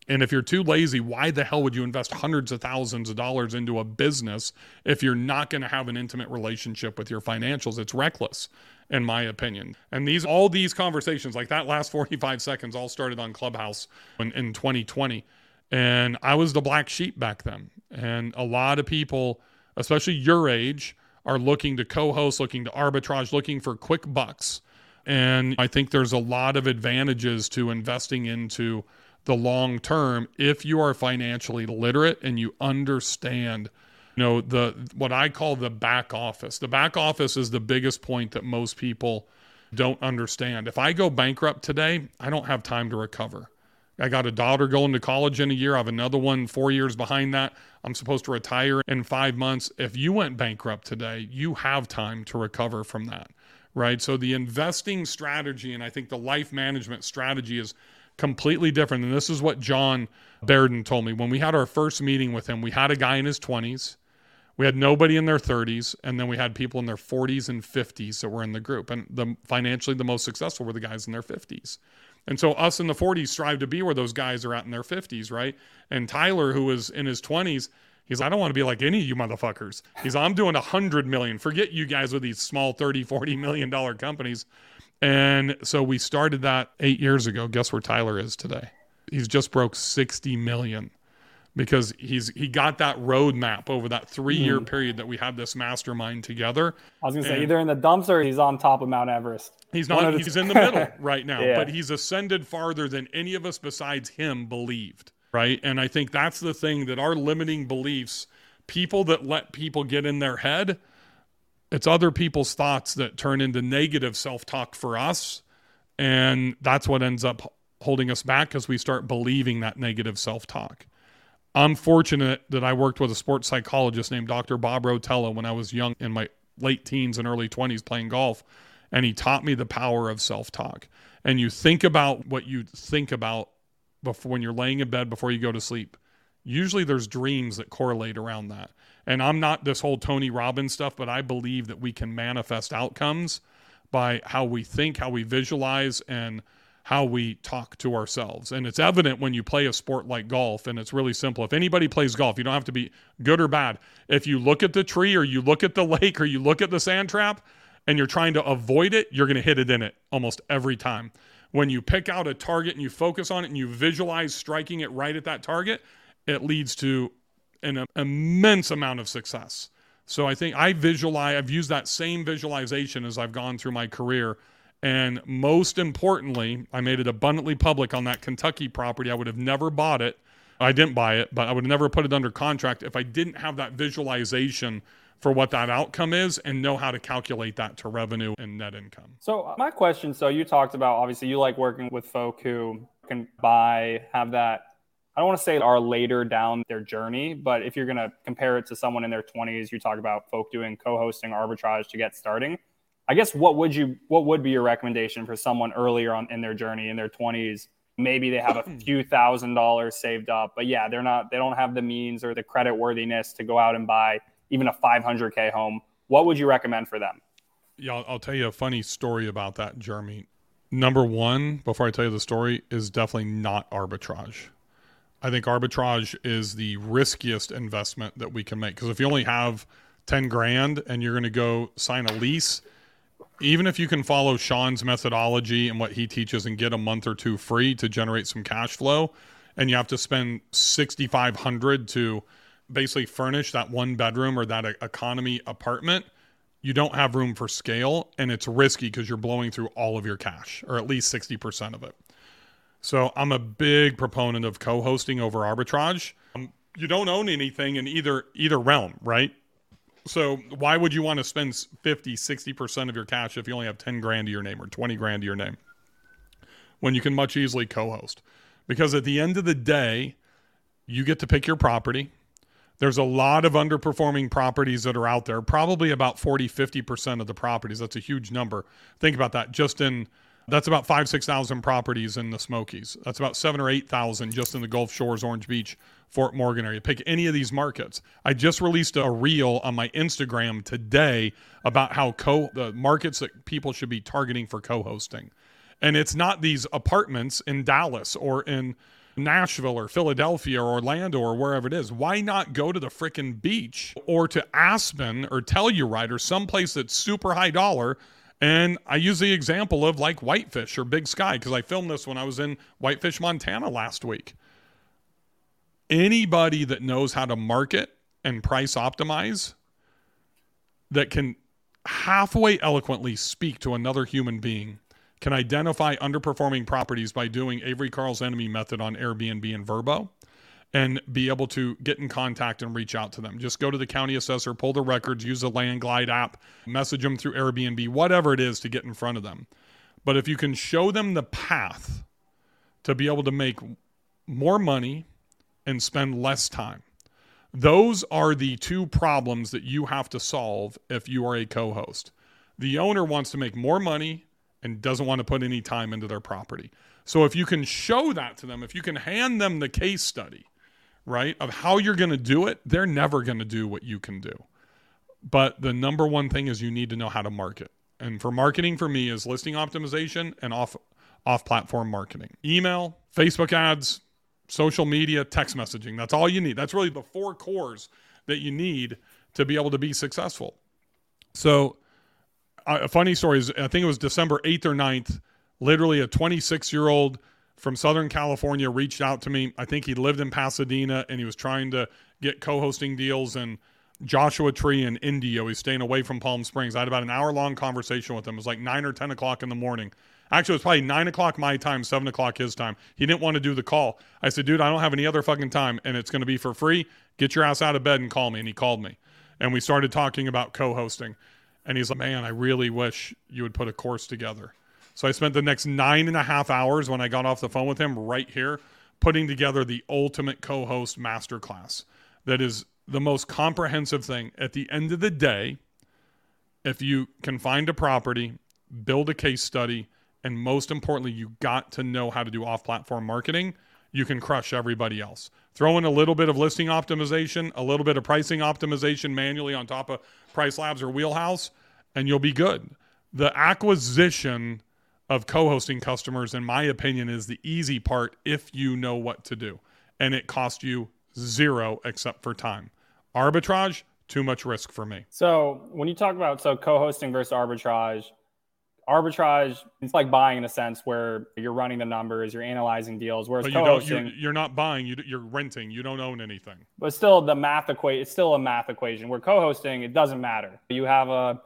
And if you're too lazy, why the hell would you invest hundreds of thousands of dollars into a business if you're not going to have an intimate relationship with your financials? It's reckless, in my opinion. And these, all these conversations, like that last *laughs* 45 seconds, all started on Clubhouse in, in 2020. And I was the black sheep back then. And a lot of people, especially your age, are looking to co host, looking to arbitrage, looking for quick bucks. And I think there's a lot of advantages to investing into the long term if you are financially literate and you understand you know the what I call the back office. The back office is the biggest point that most people don't understand. If I go bankrupt today, I don't have time to recover. I got a daughter going to college in a year. I have another one 4 years behind that. I'm supposed to retire in 5 months. If you went bankrupt today, you have time to recover from that. Right? So the investing strategy and I think the life management strategy is completely different. And this is what John Bairden told me. When we had our first meeting with him, we had a guy in his 20s, we had nobody in their 30s, and then we had people in their 40s and 50s that were in the group. And the financially the most successful were the guys in their 50s. And so us in the 40s strive to be where those guys are at in their 50s, right? And Tyler, who was in his 20s, He's I don't want to be like any of you motherfuckers. He's I'm doing a hundred million. Forget you guys with these small 30, 40 million dollar companies. And so we started that eight years ago. Guess where Tyler is today? He's just broke 60 million because he's he got that roadmap over that three year Mm. period that we had this mastermind together. I was gonna say either in the dumps or he's on top of Mount Everest. He's not he's in the middle *laughs* right now, Yeah. but he's ascended farther than any of us besides him believed, right? And I think that's the thing that our limiting beliefs, people that let people get in their head, it's other people's thoughts that turn into negative self talk for us. And that's what ends up holding us back because we start believing that negative self talk. I'm fortunate that I worked with a sports psychologist named Dr. Bob Rotella when I was young in my late teens and early 20s playing golf. And he taught me the power of self talk. And you think about what you think about before when you're laying in bed before you go to sleep. Usually there's dreams that correlate around that. And I'm not this whole Tony Robbins stuff, but I believe that we can manifest outcomes by how we think, how we visualize, and how we talk to ourselves. And it's evident when you play a sport like golf, and it's really simple. If anybody plays golf, you don't have to be good or bad. If you look at the tree or you look at the *laughs* lake or you look at the sand trap and you're trying to avoid it, you're going to hit it in it almost every time. When you pick out a target and you focus on it and you visualize striking it right at that target, it leads to an immense amount of success. So I think I visualize, I've used that same visualization as I've gone through my career. And most importantly, I made it abundantly public on that Kentucky property. I would have never bought it. I didn't buy it, but I would have never put it under contract if I didn't have that visualization for what that outcome is and know how to calculate that to revenue and net income. So, uh, my question so you talked about obviously you like working with folk who can buy, have that I don't want to say are later down their journey, but if you're going to compare it to someone in their 20s, you talk about folk doing co-hosting arbitrage to get starting. I guess what would you what would be your recommendation for someone earlier on in their journey in their 20s? Maybe they have a *clears throat* few thousand dollars saved up, but yeah, they're not they don't have the means or the credit worthiness to go out and buy even a 500k home. What would you recommend for them? Yeah, I'll, I'll tell you a funny story about that, Jeremy. Number one, before I tell you the story, is definitely not arbitrage I think arbitrage is the riskiest investment that we can make because if you only have 10 grand and you're going to go sign a lease, even if you can follow Sean's methodology and what he teaches and get a month or two free to generate some cash flow, and you have to spend 6500 to basically furnish that one bedroom or that economy apartment, you don't have room for scale and it's risky because you're blowing through all of your cash or at least 60% of it. So I'm a big proponent of co-hosting over arbitrage. Um, you don't own anything in either either realm, right? So why would you want to spend 50, 60% of your cash if you only have 10 grand to your name or 20 grand to your name? When you can much easily co-host. Because at the end of the day, you get to pick your property. There's a lot of underperforming properties that are out there, probably about 40, 50% of the properties. That's a huge number. Think about that just in that's about five, 6,000 properties in the Smokies. That's about seven or 8,000 just in the Gulf Shores, Orange Beach, Fort Morgan area. Pick any of these markets. I just released a reel on my Instagram today about how co the markets that people should be targeting for co-hosting. And it's not these apartments in Dallas or in Nashville or Philadelphia or Orlando or wherever it is. Why not go to the freaking beach or to Aspen or Telluride or someplace that's super high dollar and I use the example of like Whitefish or Big Sky because I filmed this when I was in Whitefish, Montana last week. Anybody that knows how to market and price optimize that can halfway eloquently speak to another human being can identify underperforming properties by doing Avery Carl's enemy method on Airbnb and Vrbo and be able to get in contact and reach out to them. Just go to the county assessor, pull the records, use the Land Glide app, message them through Airbnb, whatever it is to get in front of them. But if you can show them the path to be able to make more money and spend less time, those are the two problems that you have to solve if you are a co host. The owner wants to make more money and doesn't want to put any time into their property. So if you can show that to them, if you can hand them the case study, right, of how you're going to do it, they're never going to do what you can do. But the number one thing is you need to know how to market. And for marketing for me is listing optimization and off off platform marketing. Email, Facebook ads, social media, text messaging. That's all you need. That's really the four cores that you need to be able to be successful. So a funny story is I think it was December 8th or 9th, literally a 26 year old from Southern California reached out to me. I think he lived in Pasadena and he was trying to get co hosting deals in Joshua Tree and Indio. He's staying away from Palm Springs. I had about an hour long conversation with him. It was like 9 or 10 o'clock in the morning. Actually, it was probably 9 o'clock my time, 7 o'clock his time. He didn't want to do the call. I said, dude, I don't have any other fucking time and it's going to be for free. Get your ass out of bed and call me. And he called me. And we started talking about co hosting. And he's like, man, I really wish you would put a course together. So I spent the next nine and a half hours when I got off the phone with him right here putting together the ultimate co host masterclass that is the most comprehensive thing. At the end of the day, if you can find a property, build a case study, and most importantly, you got to know how to do off platform marketing, you can crush everybody else. Throw in a little bit of listing optimization, a little bit of pricing optimization manually on top of Price Labs or Wheelhouse, and you'll be good. The acquisition of co hosting customers, in my opinion, is the easy part if you know what to do. And it costs you zero except for time. Arbitrage, too much risk for me. So when you talk about so co-hosting versus arbitrage, arbitrage it's like buying in a sense where you're running the numbers, you're analyzing deals. Whereas but you co-hosting, you're, you're not buying, you, you're renting, you don't own anything. But still, the math equate it's still a math equation. Where co-hosting, it doesn't matter. You have a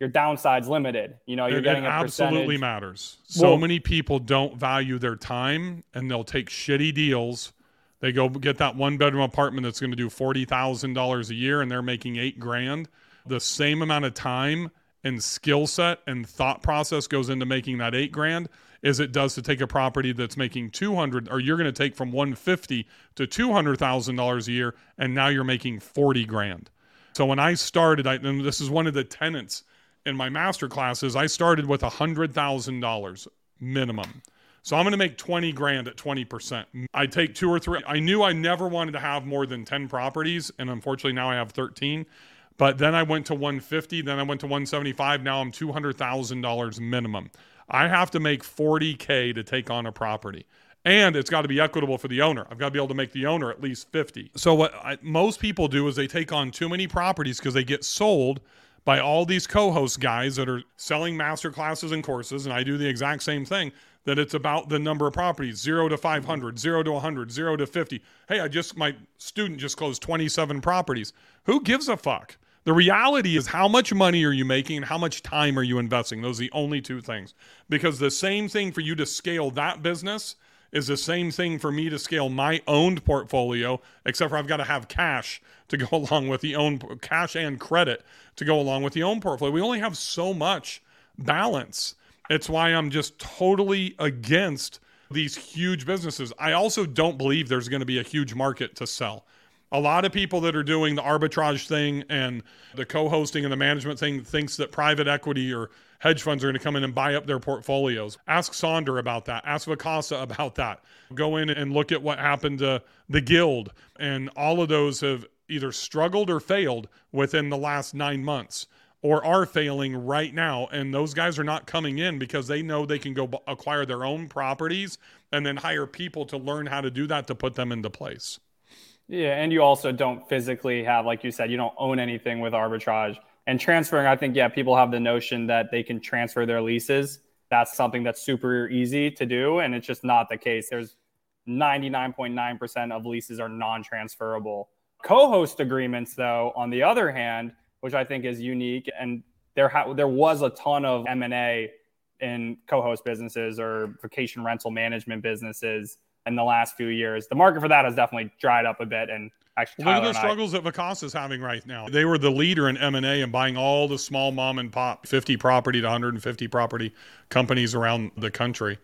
your downside's limited. You know, you're it, getting it a absolutely matters. So Well- many people don't value their time, and they'll take shitty deals. They go get that one bedroom apartment that's going to do forty thousand dollars a year, and they're making eight grand. The same amount of time and skill set and thought process goes into making that eight grand as it does to take a property that's making 200 or you're going to take from 150 to $200,000 a year and now you're making 40 grand. So when I started, I, and this is one of the tenets in my master classes, I started with $100,000 minimum. So I'm going to make 20 grand at 20%. I take two or three. I knew I never wanted to have more than 10 properties. And unfortunately, now I have 13. But then I went to 150, then I went to 175. Now I'm $200,000 minimum. I have to make 40K to take on a property. And it's got to be equitable for the owner. I've got to be able to make the owner at least 50. So what I, most people do is they take on too many properties because they get sold by all these co-host guys that are selling master classes and courses and I do the exact same thing that it's about the number of properties 0 to 500 0 to 100 0 to 50 hey I just my student just closed 27 properties. Who gives a fuck? The reality is how much money are you making and how much time are you investing? Those are the only two things. Because the same thing for you to scale that business is the same thing for me to scale my owned portfolio, except for I've got to have cash to go *laughs* along with the own cash and credit to go along with the own portfolio. We only have so much balance. It's why I'm just totally against these huge businesses. I also don't believe there's going to be a huge market to sell. A lot of people that are doing the arbitrage thing and the co-hosting and the management thing thinks that private equity or hedge funds are going to come in and buy up their portfolios. Ask Sonder about that. Ask Vacasa about that. Go in and look at what happened to the Guild, and all of those have either struggled or failed within the last nine months or are failing right now. And those guys are not coming in because they know they can go b- acquire their own properties and then hire people to learn how to do that to put them into place. Yeah, and you also don't physically have, like you said, you don't own anything with arbitrage. And transferring, I think, yeah, people have the notion that they can transfer their leases. That's something that's super easy to do, and it's just not the case. There's 99.9% of leases are non-transferable. Co-host agreements, though, on the other hand, which I think is unique, and there ha- there was a ton of M and A in co-host businesses or vacation rental management businesses in the last few years. The market for that has definitely dried up a bit, and actually, Look at the and I- struggles that Vacasa's having right now. They were the leader in M&A and buying all the small mom and pop 50 property to 150 property companies around the country.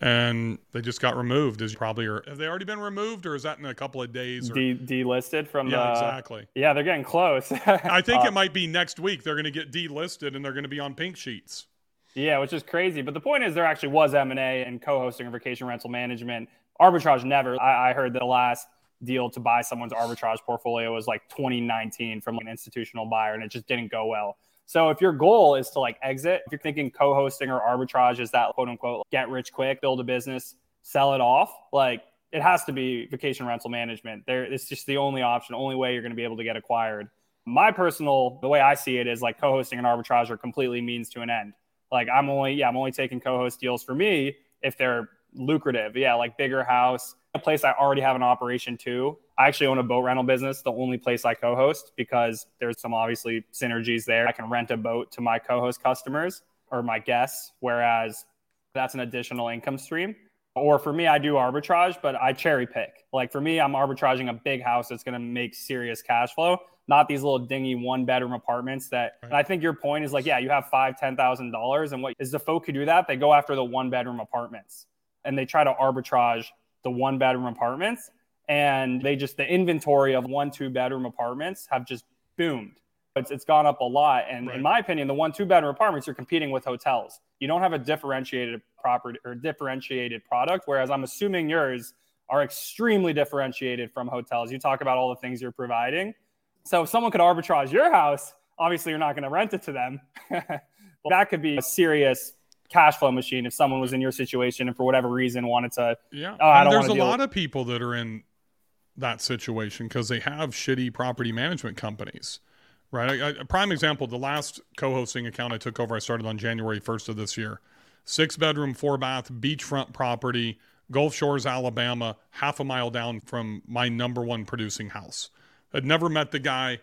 And they just got removed as probably or have they already been removed or is that in a couple of days or, de- delisted from Yeah, the exactly. Yeah, they're getting close. *laughs* I think Uh, it might be next week they're going to get delisted and they're going to be on pink sheets. Yeah, which is crazy. But the point is, there actually was M and A and co-hosting and vacation rental management. Arbitrage never. I, I heard the last deal to buy someone's arbitrage portfolio was like 2019 from an institutional buyer, and it just didn't go well. So if your goal is to like exit, if you're thinking co-hosting or arbitrage is that quote unquote get rich quick, build a business, sell it off, like it has to be vacation rental management. There, it's just the only option, only way you're going to be able to get acquired. My personal, the way I see it is like co-hosting and arbitrage are completely means to an end. Like I'm only, yeah, I'm only taking co-host deals for me if they're lucrative. Yeah, like bigger house, a place I already have an operation to. I actually own a boat rental business, the only place I co-host because there's some obviously synergies there. I can rent a boat to my co-host customers or my guests, whereas that's an additional income stream. Or for me, I do arbitrage, but I cherry pick. Like for me, I'm arbitraging a big house that's going to make serious cash flow, not these little dingy one bedroom apartments that. Right. I think your point is like, yeah, you have five, ten thousand dollars, and what is the folk who do that? They go after the one bedroom apartments, and they try to arbitrage the one bedroom apartments, and they just the inventory of one two bedroom apartments have just boomed. It's, it's gone up a lot. And right. in my opinion, the one, two bedroom apartments, you're competing with hotels. You don't have a differentiated property or differentiated product. Whereas I'm assuming yours are extremely differentiated from hotels. You talk about all the things you're providing. So if someone could arbitrage your house, obviously you're not going to rent it to them. *laughs* that could be a serious cash flow machine if someone was in your situation and for whatever reason wanted to. Yeah, oh, there's a lot of people that are in that situation because they have shitty property management companies right? A, a prime example, the last co-hosting account I took over, I started on January 1st of this year. Six bedroom, four bath, beachfront property, Gulf Shores, Alabama, half a mile down from my number one producing house. I'd never met the guy.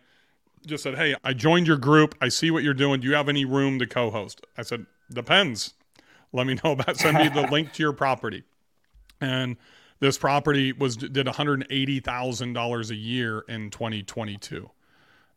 Just said, "Hey, I joined your group. I see what you're doing. Do you have any room to co-host?" I said, "Depends. Let me know about. Send me the *laughs* link to your property." And this property was did $180,000 a year in 2022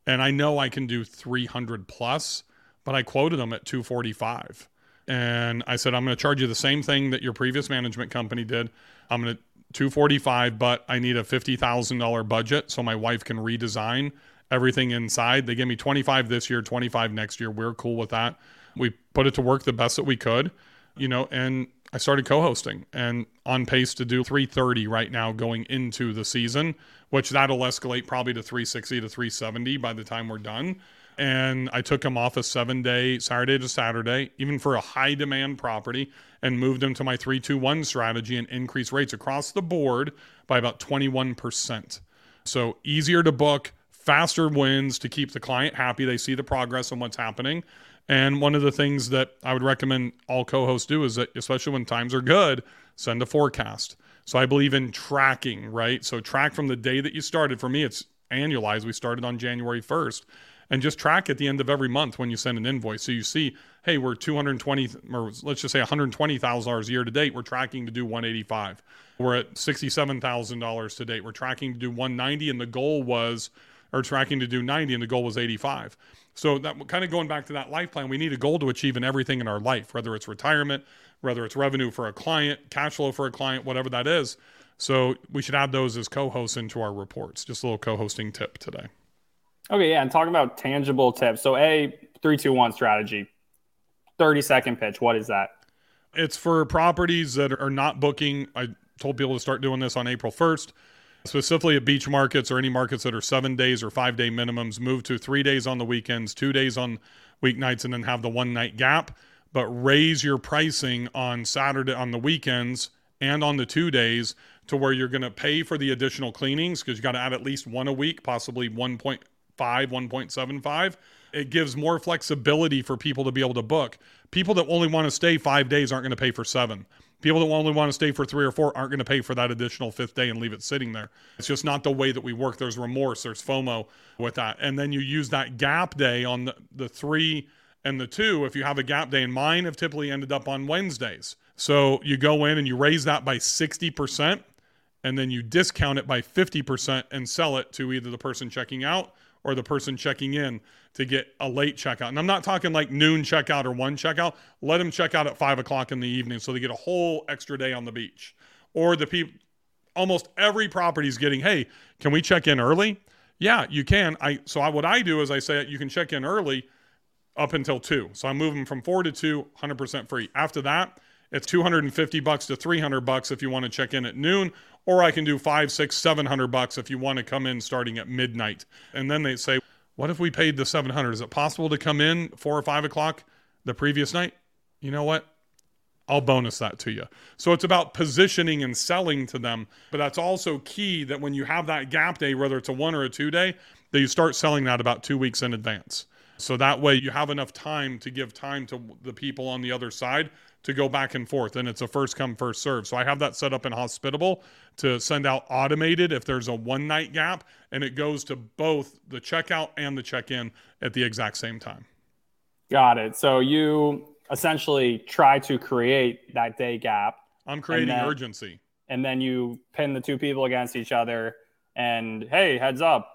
and I know I can do 300 plus, but I quoted them at 245. And I said, I'm going to charge you the same thing that your previous management company did. I'm going to 245, but I need a $50,000 budget so my wife can redesign everything inside. They gave me 25 this year, 25 next year. We're cool with that. We put it to work the best that we could, you know, and I started co-hosting and on pace to do 330 right now going into the season, which that'll escalate probably to 360 to 370 by the time we're done. And I took him off a seven day Saturday to Saturday, even for a high demand property, and moved him to my 321 strategy and increased rates across the board by about 21%. So easier to book, faster wins to keep the client happy. They see the progress and what's happening. And one of the things that I would recommend all co hosts do is that, especially when times are good, send a forecast. So I believe in tracking, right? So track from the day that you started. For me, it's annualized. We started on January 1st. And just track at the end of every month when you send an invoice. So you see, hey, we're 220, or let's just say $120,000 a year to date. We're tracking to do 185. We're at $67,000 to date. We're tracking to do 190, and the goal was, or tracking to do 90, and the goal was 85. So that kind of going back to that life plan, we need a goal to achieve in everything in our life, whether it's retirement, whether it's revenue for a client, cash flow for a client, whatever that is. So we should add those as co-hosts into our reports. Just a little co-hosting tip today. Okay, yeah, and talking about tangible tips. So a three, two, one strategy. 30 second pitch. What is that? It's for properties that are not booking. I told people to start doing this on April 1st specifically at beach markets or any markets that are seven days or five day minimums, move to three days on the weekends, two days on weeknights, and then have the one night gap. But raise your pricing on Saturday, on the weekends, and on the two days to where you're going to pay for the additional cleanings because you got to add at least one a week, possibly 1.5, 1.75. It gives more flexibility for people to be able to book. People that only want to stay five days aren't going to pay for seven. People that only want to stay for three or four aren't going to pay for that additional fifth day and leave it sitting there. It's just not the way that we work. There's remorse, there's FOMO with that. And then you use that gap day on the, the three and the two. If you have a gap day, and mine have typically ended up on Wednesdays. So you go in and you raise that by 60%, and then you discount it by 50% and sell it to either the person checking out or the person checking in to get a late checkout. And I'm not talking like noon checkout or one checkout. Let them check out at five o'clock in the evening so they get a whole extra day on the beach. Or the people, almost every property is getting, hey, can we check in early? Yeah, you can. I so I, what I do is I say you can check in early up until two. So I'm moving from four to two, 100% free. After that, it's 250 bucks to 300 bucks if you want to check in at noon, or I can do five, six, seven hundred bucks if you want to come in starting at midnight. And then they say, what if we paid the 700? Is it possible to come in four or five o'clock the previous night? You know what? I'll bonus that to you. So it's about positioning and selling to them. But that's also key that when you have that gap day, whether it's a one or a two day, that you start selling that about two weeks in advance. So that way you have enough time to give time to the people on the other side to go back and forth. And it's a first come, first serve. So I have that set up in Hospitable to send out automated if there's a one night gap, and it goes to both the checkout and the check in at the exact same time. Got it. So you essentially try to create that day gap I'm creating then, urgency. And then you pin the two people against each other and hey, heads up,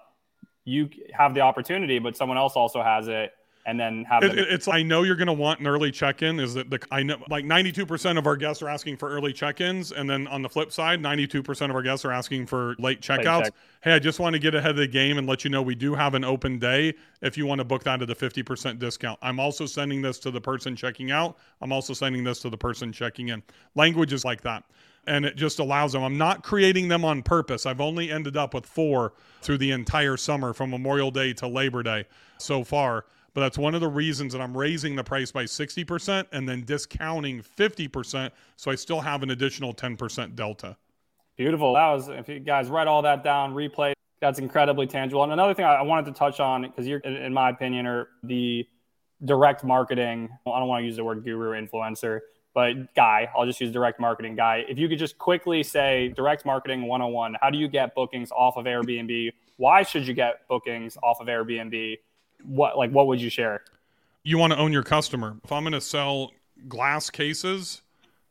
you have the opportunity, but someone else also has it and then have it, it's I know you're going to want an early check-in is that the I know like 92% of our guests are asking for early check-ins and then on the flip side 92% of our guests are asking for late checkouts. Late check. Hey, I just want to get ahead of the game and let you know we do have an open day if you want to book that at a 50% discount. I'm also sending this to the person checking out. I'm also sending this to the person checking in. Language is like that. And it just allows them. I'm not creating them on purpose. I've only ended up with four through the entire summer from Memorial Day to Labor Day so far but that's one of the reasons that I'm raising the price by 60% and then discounting 50%. So I still have an additional 10% delta. Beautiful. That was, if you guys write all that down, replay, that's incredibly tangible. And another thing I wanted to touch on, because you're, in my opinion, are the direct marketing. I don't want to use the word guru influencer, but guy, I'll just use direct marketing guy. If you could just quickly say direct marketing 101, how do you get bookings off of Airbnb? Why should you get bookings off of Airbnb? What like what would you share? You want to own your customer. If I'm going to sell glass cases,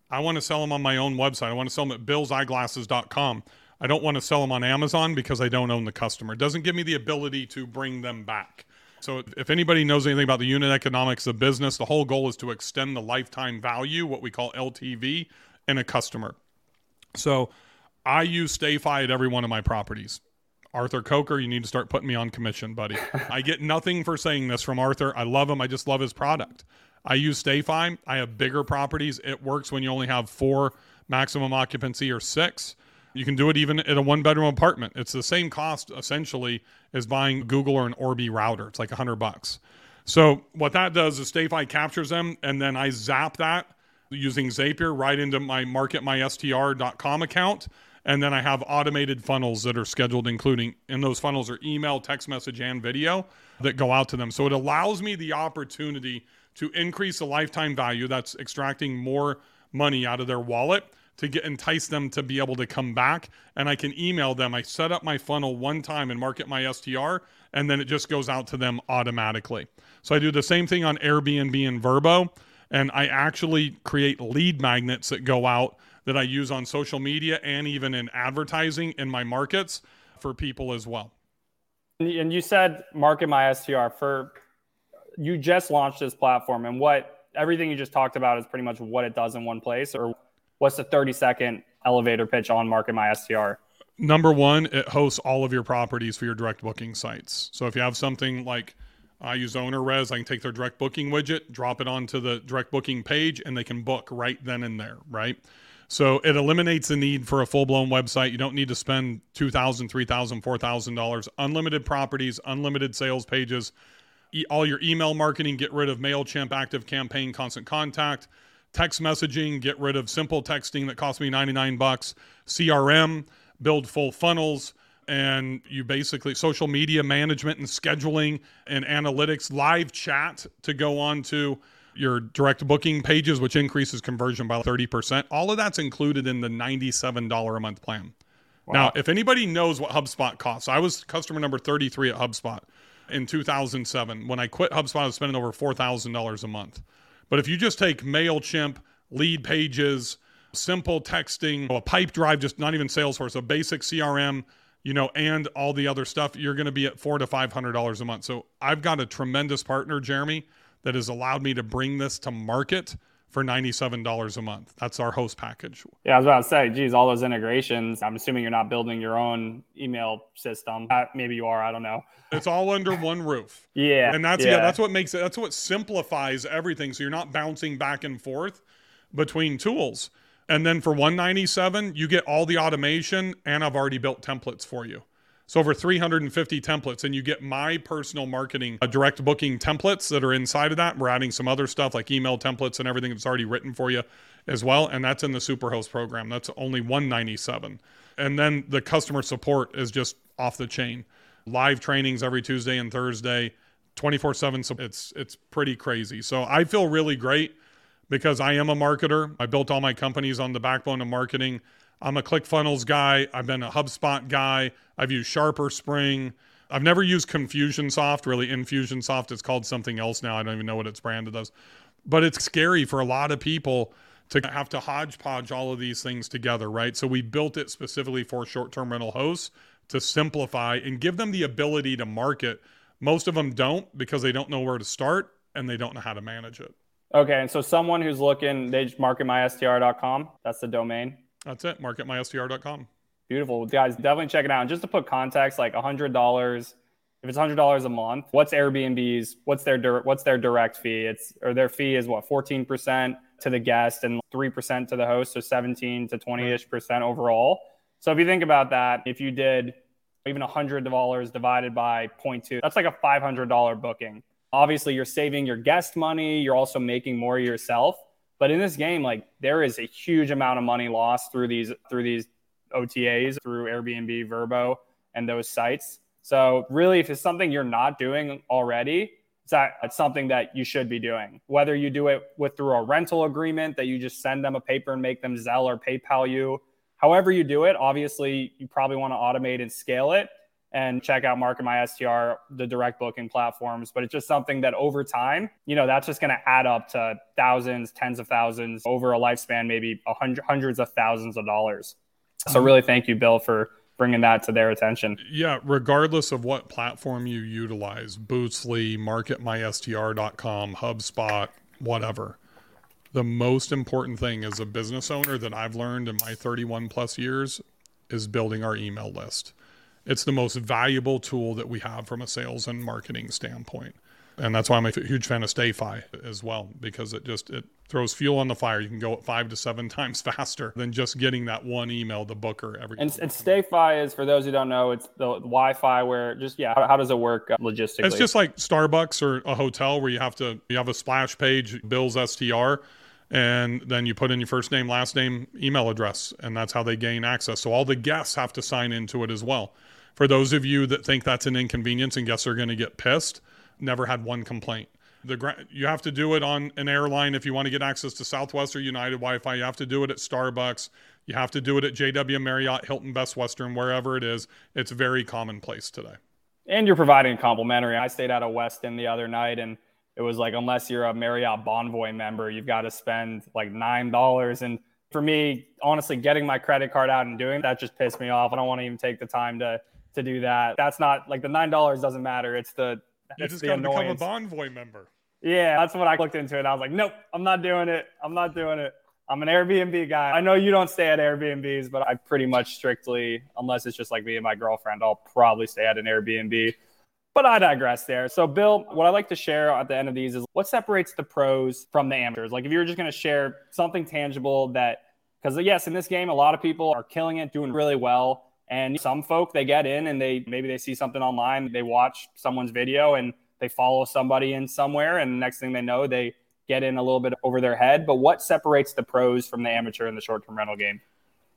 I want to sell them on my own website. I want to sell them at billseyeglasses.com. I don't want to sell them on Amazon because I don't own the customer. It doesn't give me the ability to bring them back. So if anybody knows anything about the unit economics of business, the whole goal is to extend the lifetime value, what we call LTV, in a customer. So I use StayFi at every one of my properties. Arthur Coker, you need to start putting me on commission, buddy. I get nothing for saying this from Arthur. I love him. I just love his product. I use StayFi. I have bigger properties. It works when you only have four maximum occupancy or six. You can do it even at a one bedroom apartment. It's the same cost essentially as buying Google or an Orbi router. It's like a hundred bucks. So what that does is StayFi captures them and then I zap that using Zapier right into my marketmystr.com account and then I have automated funnels that are scheduled, including, and those funnels are email, text message, and video that go out to them. So it allows me the opportunity to increase the lifetime value. That's extracting more money out of their wallet to get entice them to be able to come back and I can email them. I set up my funnel one time and market my STR and then it just goes out to them automatically. So I do the same thing on Airbnb and Vrbo and I actually create lead magnets that go out that I use on social media and even in advertising in my markets for people as well. And you said market my STR for you just launched this platform and what everything you just talked about is pretty much what it does in one place or what's the 30 second elevator pitch on market my STR? Number one, it hosts all of your properties for your direct booking sites. So if you have something like I use OwnerRez, I can take their direct booking widget, drop it onto the direct booking page, and they can book right then and there, right? So it eliminates the need for a full blown website. You don't need to spend $2,000, $3,000, $4,000. Unlimited properties, unlimited sales pages, e- all your email marketing, get rid of MailChimp, Active Campaign, Constant Contact, text messaging, get rid of simple texting that cost me 99 bucks, CRM, build full funnels and you basically social media management and scheduling and analytics, live chat to go on to your direct booking pages, which increases conversion by 30%. All of that's included in the $97 a month plan. Wow. Now, if anybody knows what HubSpot costs, I was customer number 33 at HubSpot in 2007. When I quit HubSpot, I was spending over $4,000 a month. But if you just take MailChimp, lead pages, simple texting, a Pipedrive, just not even Salesforce, a basic CRM, you know, and all the other stuff, you're going to be at four to five hundred dollars a month. So I've got a tremendous partner, Jeremy, that has allowed me to bring this to market for $97 a month. That's our host package. Yeah, I was about to say, geez, all those integrations. I'm assuming you're not building your own email system. Uh, maybe you are. I don't know. It's all under one roof. *laughs* yeah. And that's yeah. yeah, that's what makes it that's what simplifies everything. So you're not bouncing back and forth between tools. And then for 197, you get all the automation and I've already built templates for you. So over 350 templates, and you get my personal marketing uh, direct booking templates that are inside of that. We're adding some other stuff like email templates and everything that's already written for you as well, and that's in the Superhost program. That's only 197. And then the customer support is just off the chain. Live trainings every Tuesday and Thursday, 24/7. So it's it's pretty crazy. So I feel really great because I am a marketer. I built all my companies on the backbone of marketing. I'm a ClickFunnels guy. I've been a HubSpot guy. I've used SharpSpring. I've never used Confusionsoft, really. Infusionsoft, it's called something else now. I don't even know what it's branded as. But it's scary for a lot of people to have to hodgepodge all of these things together, right? So we built it specifically for short term rental hosts to simplify and give them the ability to market. Most of them don't because they don't know where to start and they don't know how to manage it. Okay. And so someone who's looking, they just marketmystr.com. That's the domain. That's it. Marketmystr.com. Beautiful. Guys, definitely check it out. And just to put context, like $100 if it's hundred dollars a month, what's Airbnb's? What's their what's their direct fee? It's or their fee is what fourteen percent to the guest and three percent to the host, so seventeen to twenty ish percent overall. So if you think about that, if you did even hundred dollars divided by 0.2, that's like a five hundred dollar booking. Obviously, you're saving your guest money. You're also making more yourself. But in this game, like there is a huge amount of money lost through these through these OTAs, through Airbnb, Vrbo, and those sites. So really, if it's something you're not doing already, it's, that, it's something that you should be doing. Whether you do it with through a rental agreement that you just send them a paper and make them Zelle or PayPal you, however you do it, obviously you probably want to automate and scale it and check out Market My STR, the direct booking platforms. But it's just something that over time, you know, that's just going to add up to thousands, tens of thousands over a lifespan, maybe a hundred, hundreds of thousands of dollars. So mm-hmm. really, thank you, Bill, for bringing that to their attention. Yeah, regardless of what platform you utilize, Boostly, marketmystr.com, HubSpot, whatever. The most important thing as a business owner that I've learned in my 31 plus years is building our email list. It's the most valuable tool that we have from a sales and marketing standpoint and that's why I'm a huge fan of StayFi as well because it just it throws fuel on the fire. You can go five to seven *laughs* times faster than just getting that one email to booker every. And, and StayFi is for those who don't know, it's the Wi-Fi where just yeah, how, how does it work uh, logistically? It's just like Starbucks or a hotel where you have to you have a splash page, Bill's STR. And then you put in your first name, last name, email address, and that's how they gain access. So all the guests have to sign into it as well. For those of you that think that's an inconvenience and guests are going to get pissed, never had one complaint. The you have to do it on an airline if you want to get access to Southwest or United Wi-Fi. You have to do it at Starbucks. You have to do it at JW Marriott, Hilton, Best Western, wherever it is. It's very commonplace today. And you're providing a complimentary. I stayed at a Westin the other night, and it was like unless you're a Marriott Bonvoy member, you've got to spend like nine dollars. And for me, honestly, getting my credit card out and doing that just pissed me off. I don't want to even take the time to to do that. That's not like the nine dollars doesn't matter. It's the you just got to become a Bonvoy member. Yeah, that's what I looked into it. I was like, nope, I'm not doing it. I'm not doing it. I'm an Airbnb guy. I know you don't stay at Airbnbs, but I pretty much strictly, unless it's just like me and my girlfriend, I'll probably stay at an Airbnb. But I digress there. So, Bill, what I like to share at the end of these is what separates the pros from the amateurs. Like, if you're just going to share something tangible that, because yes, in this game, a lot of people are killing it, doing really well. And some folk they get in and they maybe they see something online, they watch someone's video and they follow somebody in somewhere, and the next thing they know, they get in a little bit over their head. But what separates the pros from the amateur in the short term rental game?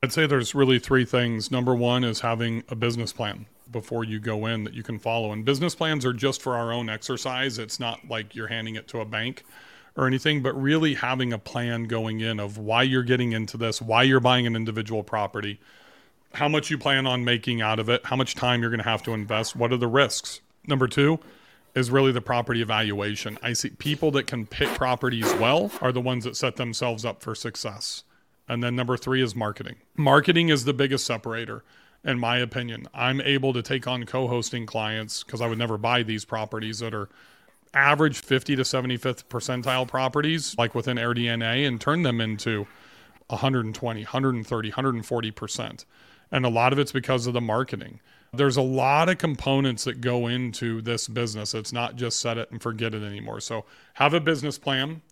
I'd say there's really three things. Number one is having a business plan before you go in that you can follow. And business plans are just for our own exercise. It's not like you're handing it to a bank or anything, but really having a plan going in of why you're getting into this, why you're buying an individual property, how much you plan on making out of it, how much time you're going to have to invest, what are the risks. Number two is really the property evaluation. I see people that can pick properties well are the ones that set themselves up for success. And then number three is marketing. Marketing is the biggest separator, in my opinion. I'm able to take on co hosting clients because I would never buy these properties that are average 50 to 75th percentile properties, like within AirDNA, and turn them into 120, 130, 140%. And a lot of it's because of the marketing. There's a lot of components that go into this business. It's not just set it and forget it anymore. So have a business plan,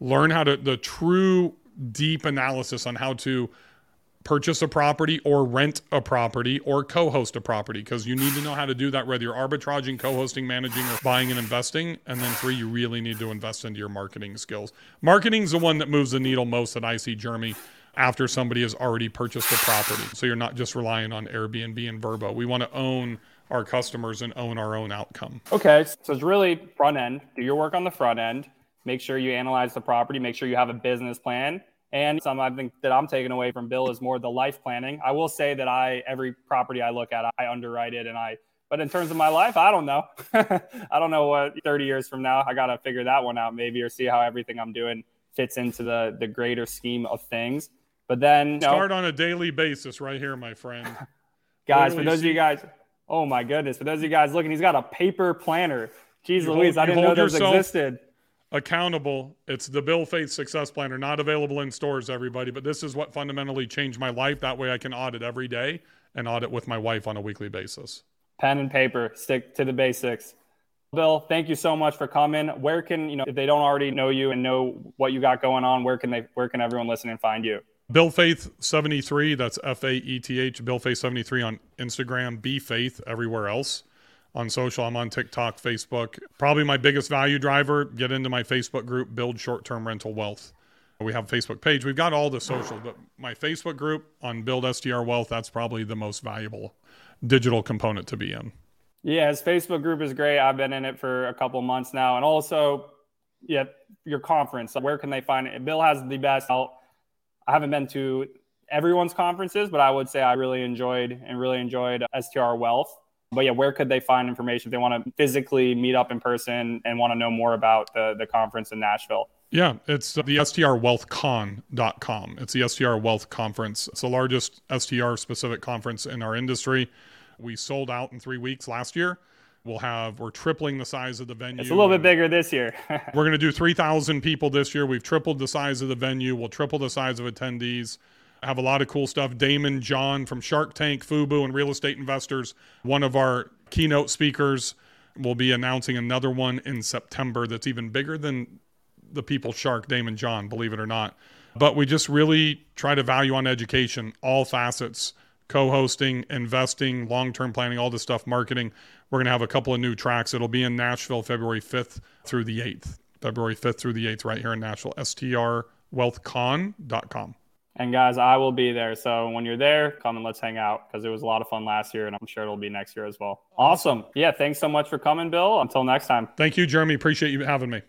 learn how to, the true deep analysis on how to purchase a property or rent a property or co-host a property because you need to know how to do that whether you're arbitraging co-hosting managing or buying and investing and then three you really need to invest into your marketing skills marketing is the one that moves the needle most that i see jeremy after somebody has already purchased a property. So you're not just relying on Airbnb and Vrbo. We want to own our customers and own our own outcome. Okay. So it's really front end. Do your work on the front end. Make sure you analyze the property. Make sure you have a business plan. And some I think that I'm taking away from Bill is more the life planning. I will say that I every property I look at, I underwrite it and I but in terms of my life, I don't know. *laughs* I don't know what 30 years from now, I got to figure that one out maybe or see how everything I'm doing fits into the the greater scheme of things. But then start on a daily basis right here, my friend. *laughs* guys, Literally for those see- of you guys, oh my goodness, for those of you guys looking, he's got a paper planner. Jeez you Louise, hold, I didn't know those existed. Accountable. It's the Bill Faeth Success Planner, not available in stores, everybody. But this is what fundamentally changed my life. That way, I can audit every day and audit with my wife on a weekly basis. Pen and paper, stick to the basics. Bill, thank you so much for coming. Where can you know if they don't already know you and know what you got going on? Where can they? Where can everyone listen and find you? Bill Faeth 73. That's F A E T H. Bill Faeth 73 on Instagram. B Faeth everywhere else on social. I'm on TikTok, Facebook. Probably my biggest value driver. Get into my Facebook group. Build short term rental wealth. We have a Facebook page. We've got all the social, but my Facebook group on Build STR Wealth. That's probably the most valuable digital component to be in. Yeah, his Facebook group is great. I've been in it for a couple months now. And also, yeah, your conference. Where can they find it? Bill has the best. I haven't been to everyone's conferences, but I would say I really enjoyed and really enjoyed STR Wealth. But yeah, where could they find information if they want to physically meet up in person and want to know more about the, the conference in Nashville? Yeah, it's the strwealthcon.com. It's the STR Wealth Conference. It's the largest STR specific conference in our industry. We sold out in three weeks last year. We'll have we're tripling the size of the venue. It's a little bit bigger this year. *laughs* we're going to do 3,000 people this year. We've tripled the size of the venue. We'll triple the size of attendees. I Have a lot of cool stuff. Daymond John from Shark Tank, Fubu, and Real Estate Investors, one of our keynote speakers. We'll be announcing another one in September that's even bigger than the people Shark, Daymond John, believe it or not. But we just really try to value on education, all facets co-hosting, investing, long-term planning, all this stuff, marketing. We're going to have a couple of new tracks. It'll be in Nashville February 5th through the 8th. February 5th through the 8th right here in Nashville. strwealthcon.com. And guys, I will be there. So when you're there, come and let's hang out because it was a lot of fun last year and I'm sure it'll be next year as well. Awesome. Yeah, thanks so much for coming, Bill. Until next time. Thank you, Jeremy. Appreciate you having me.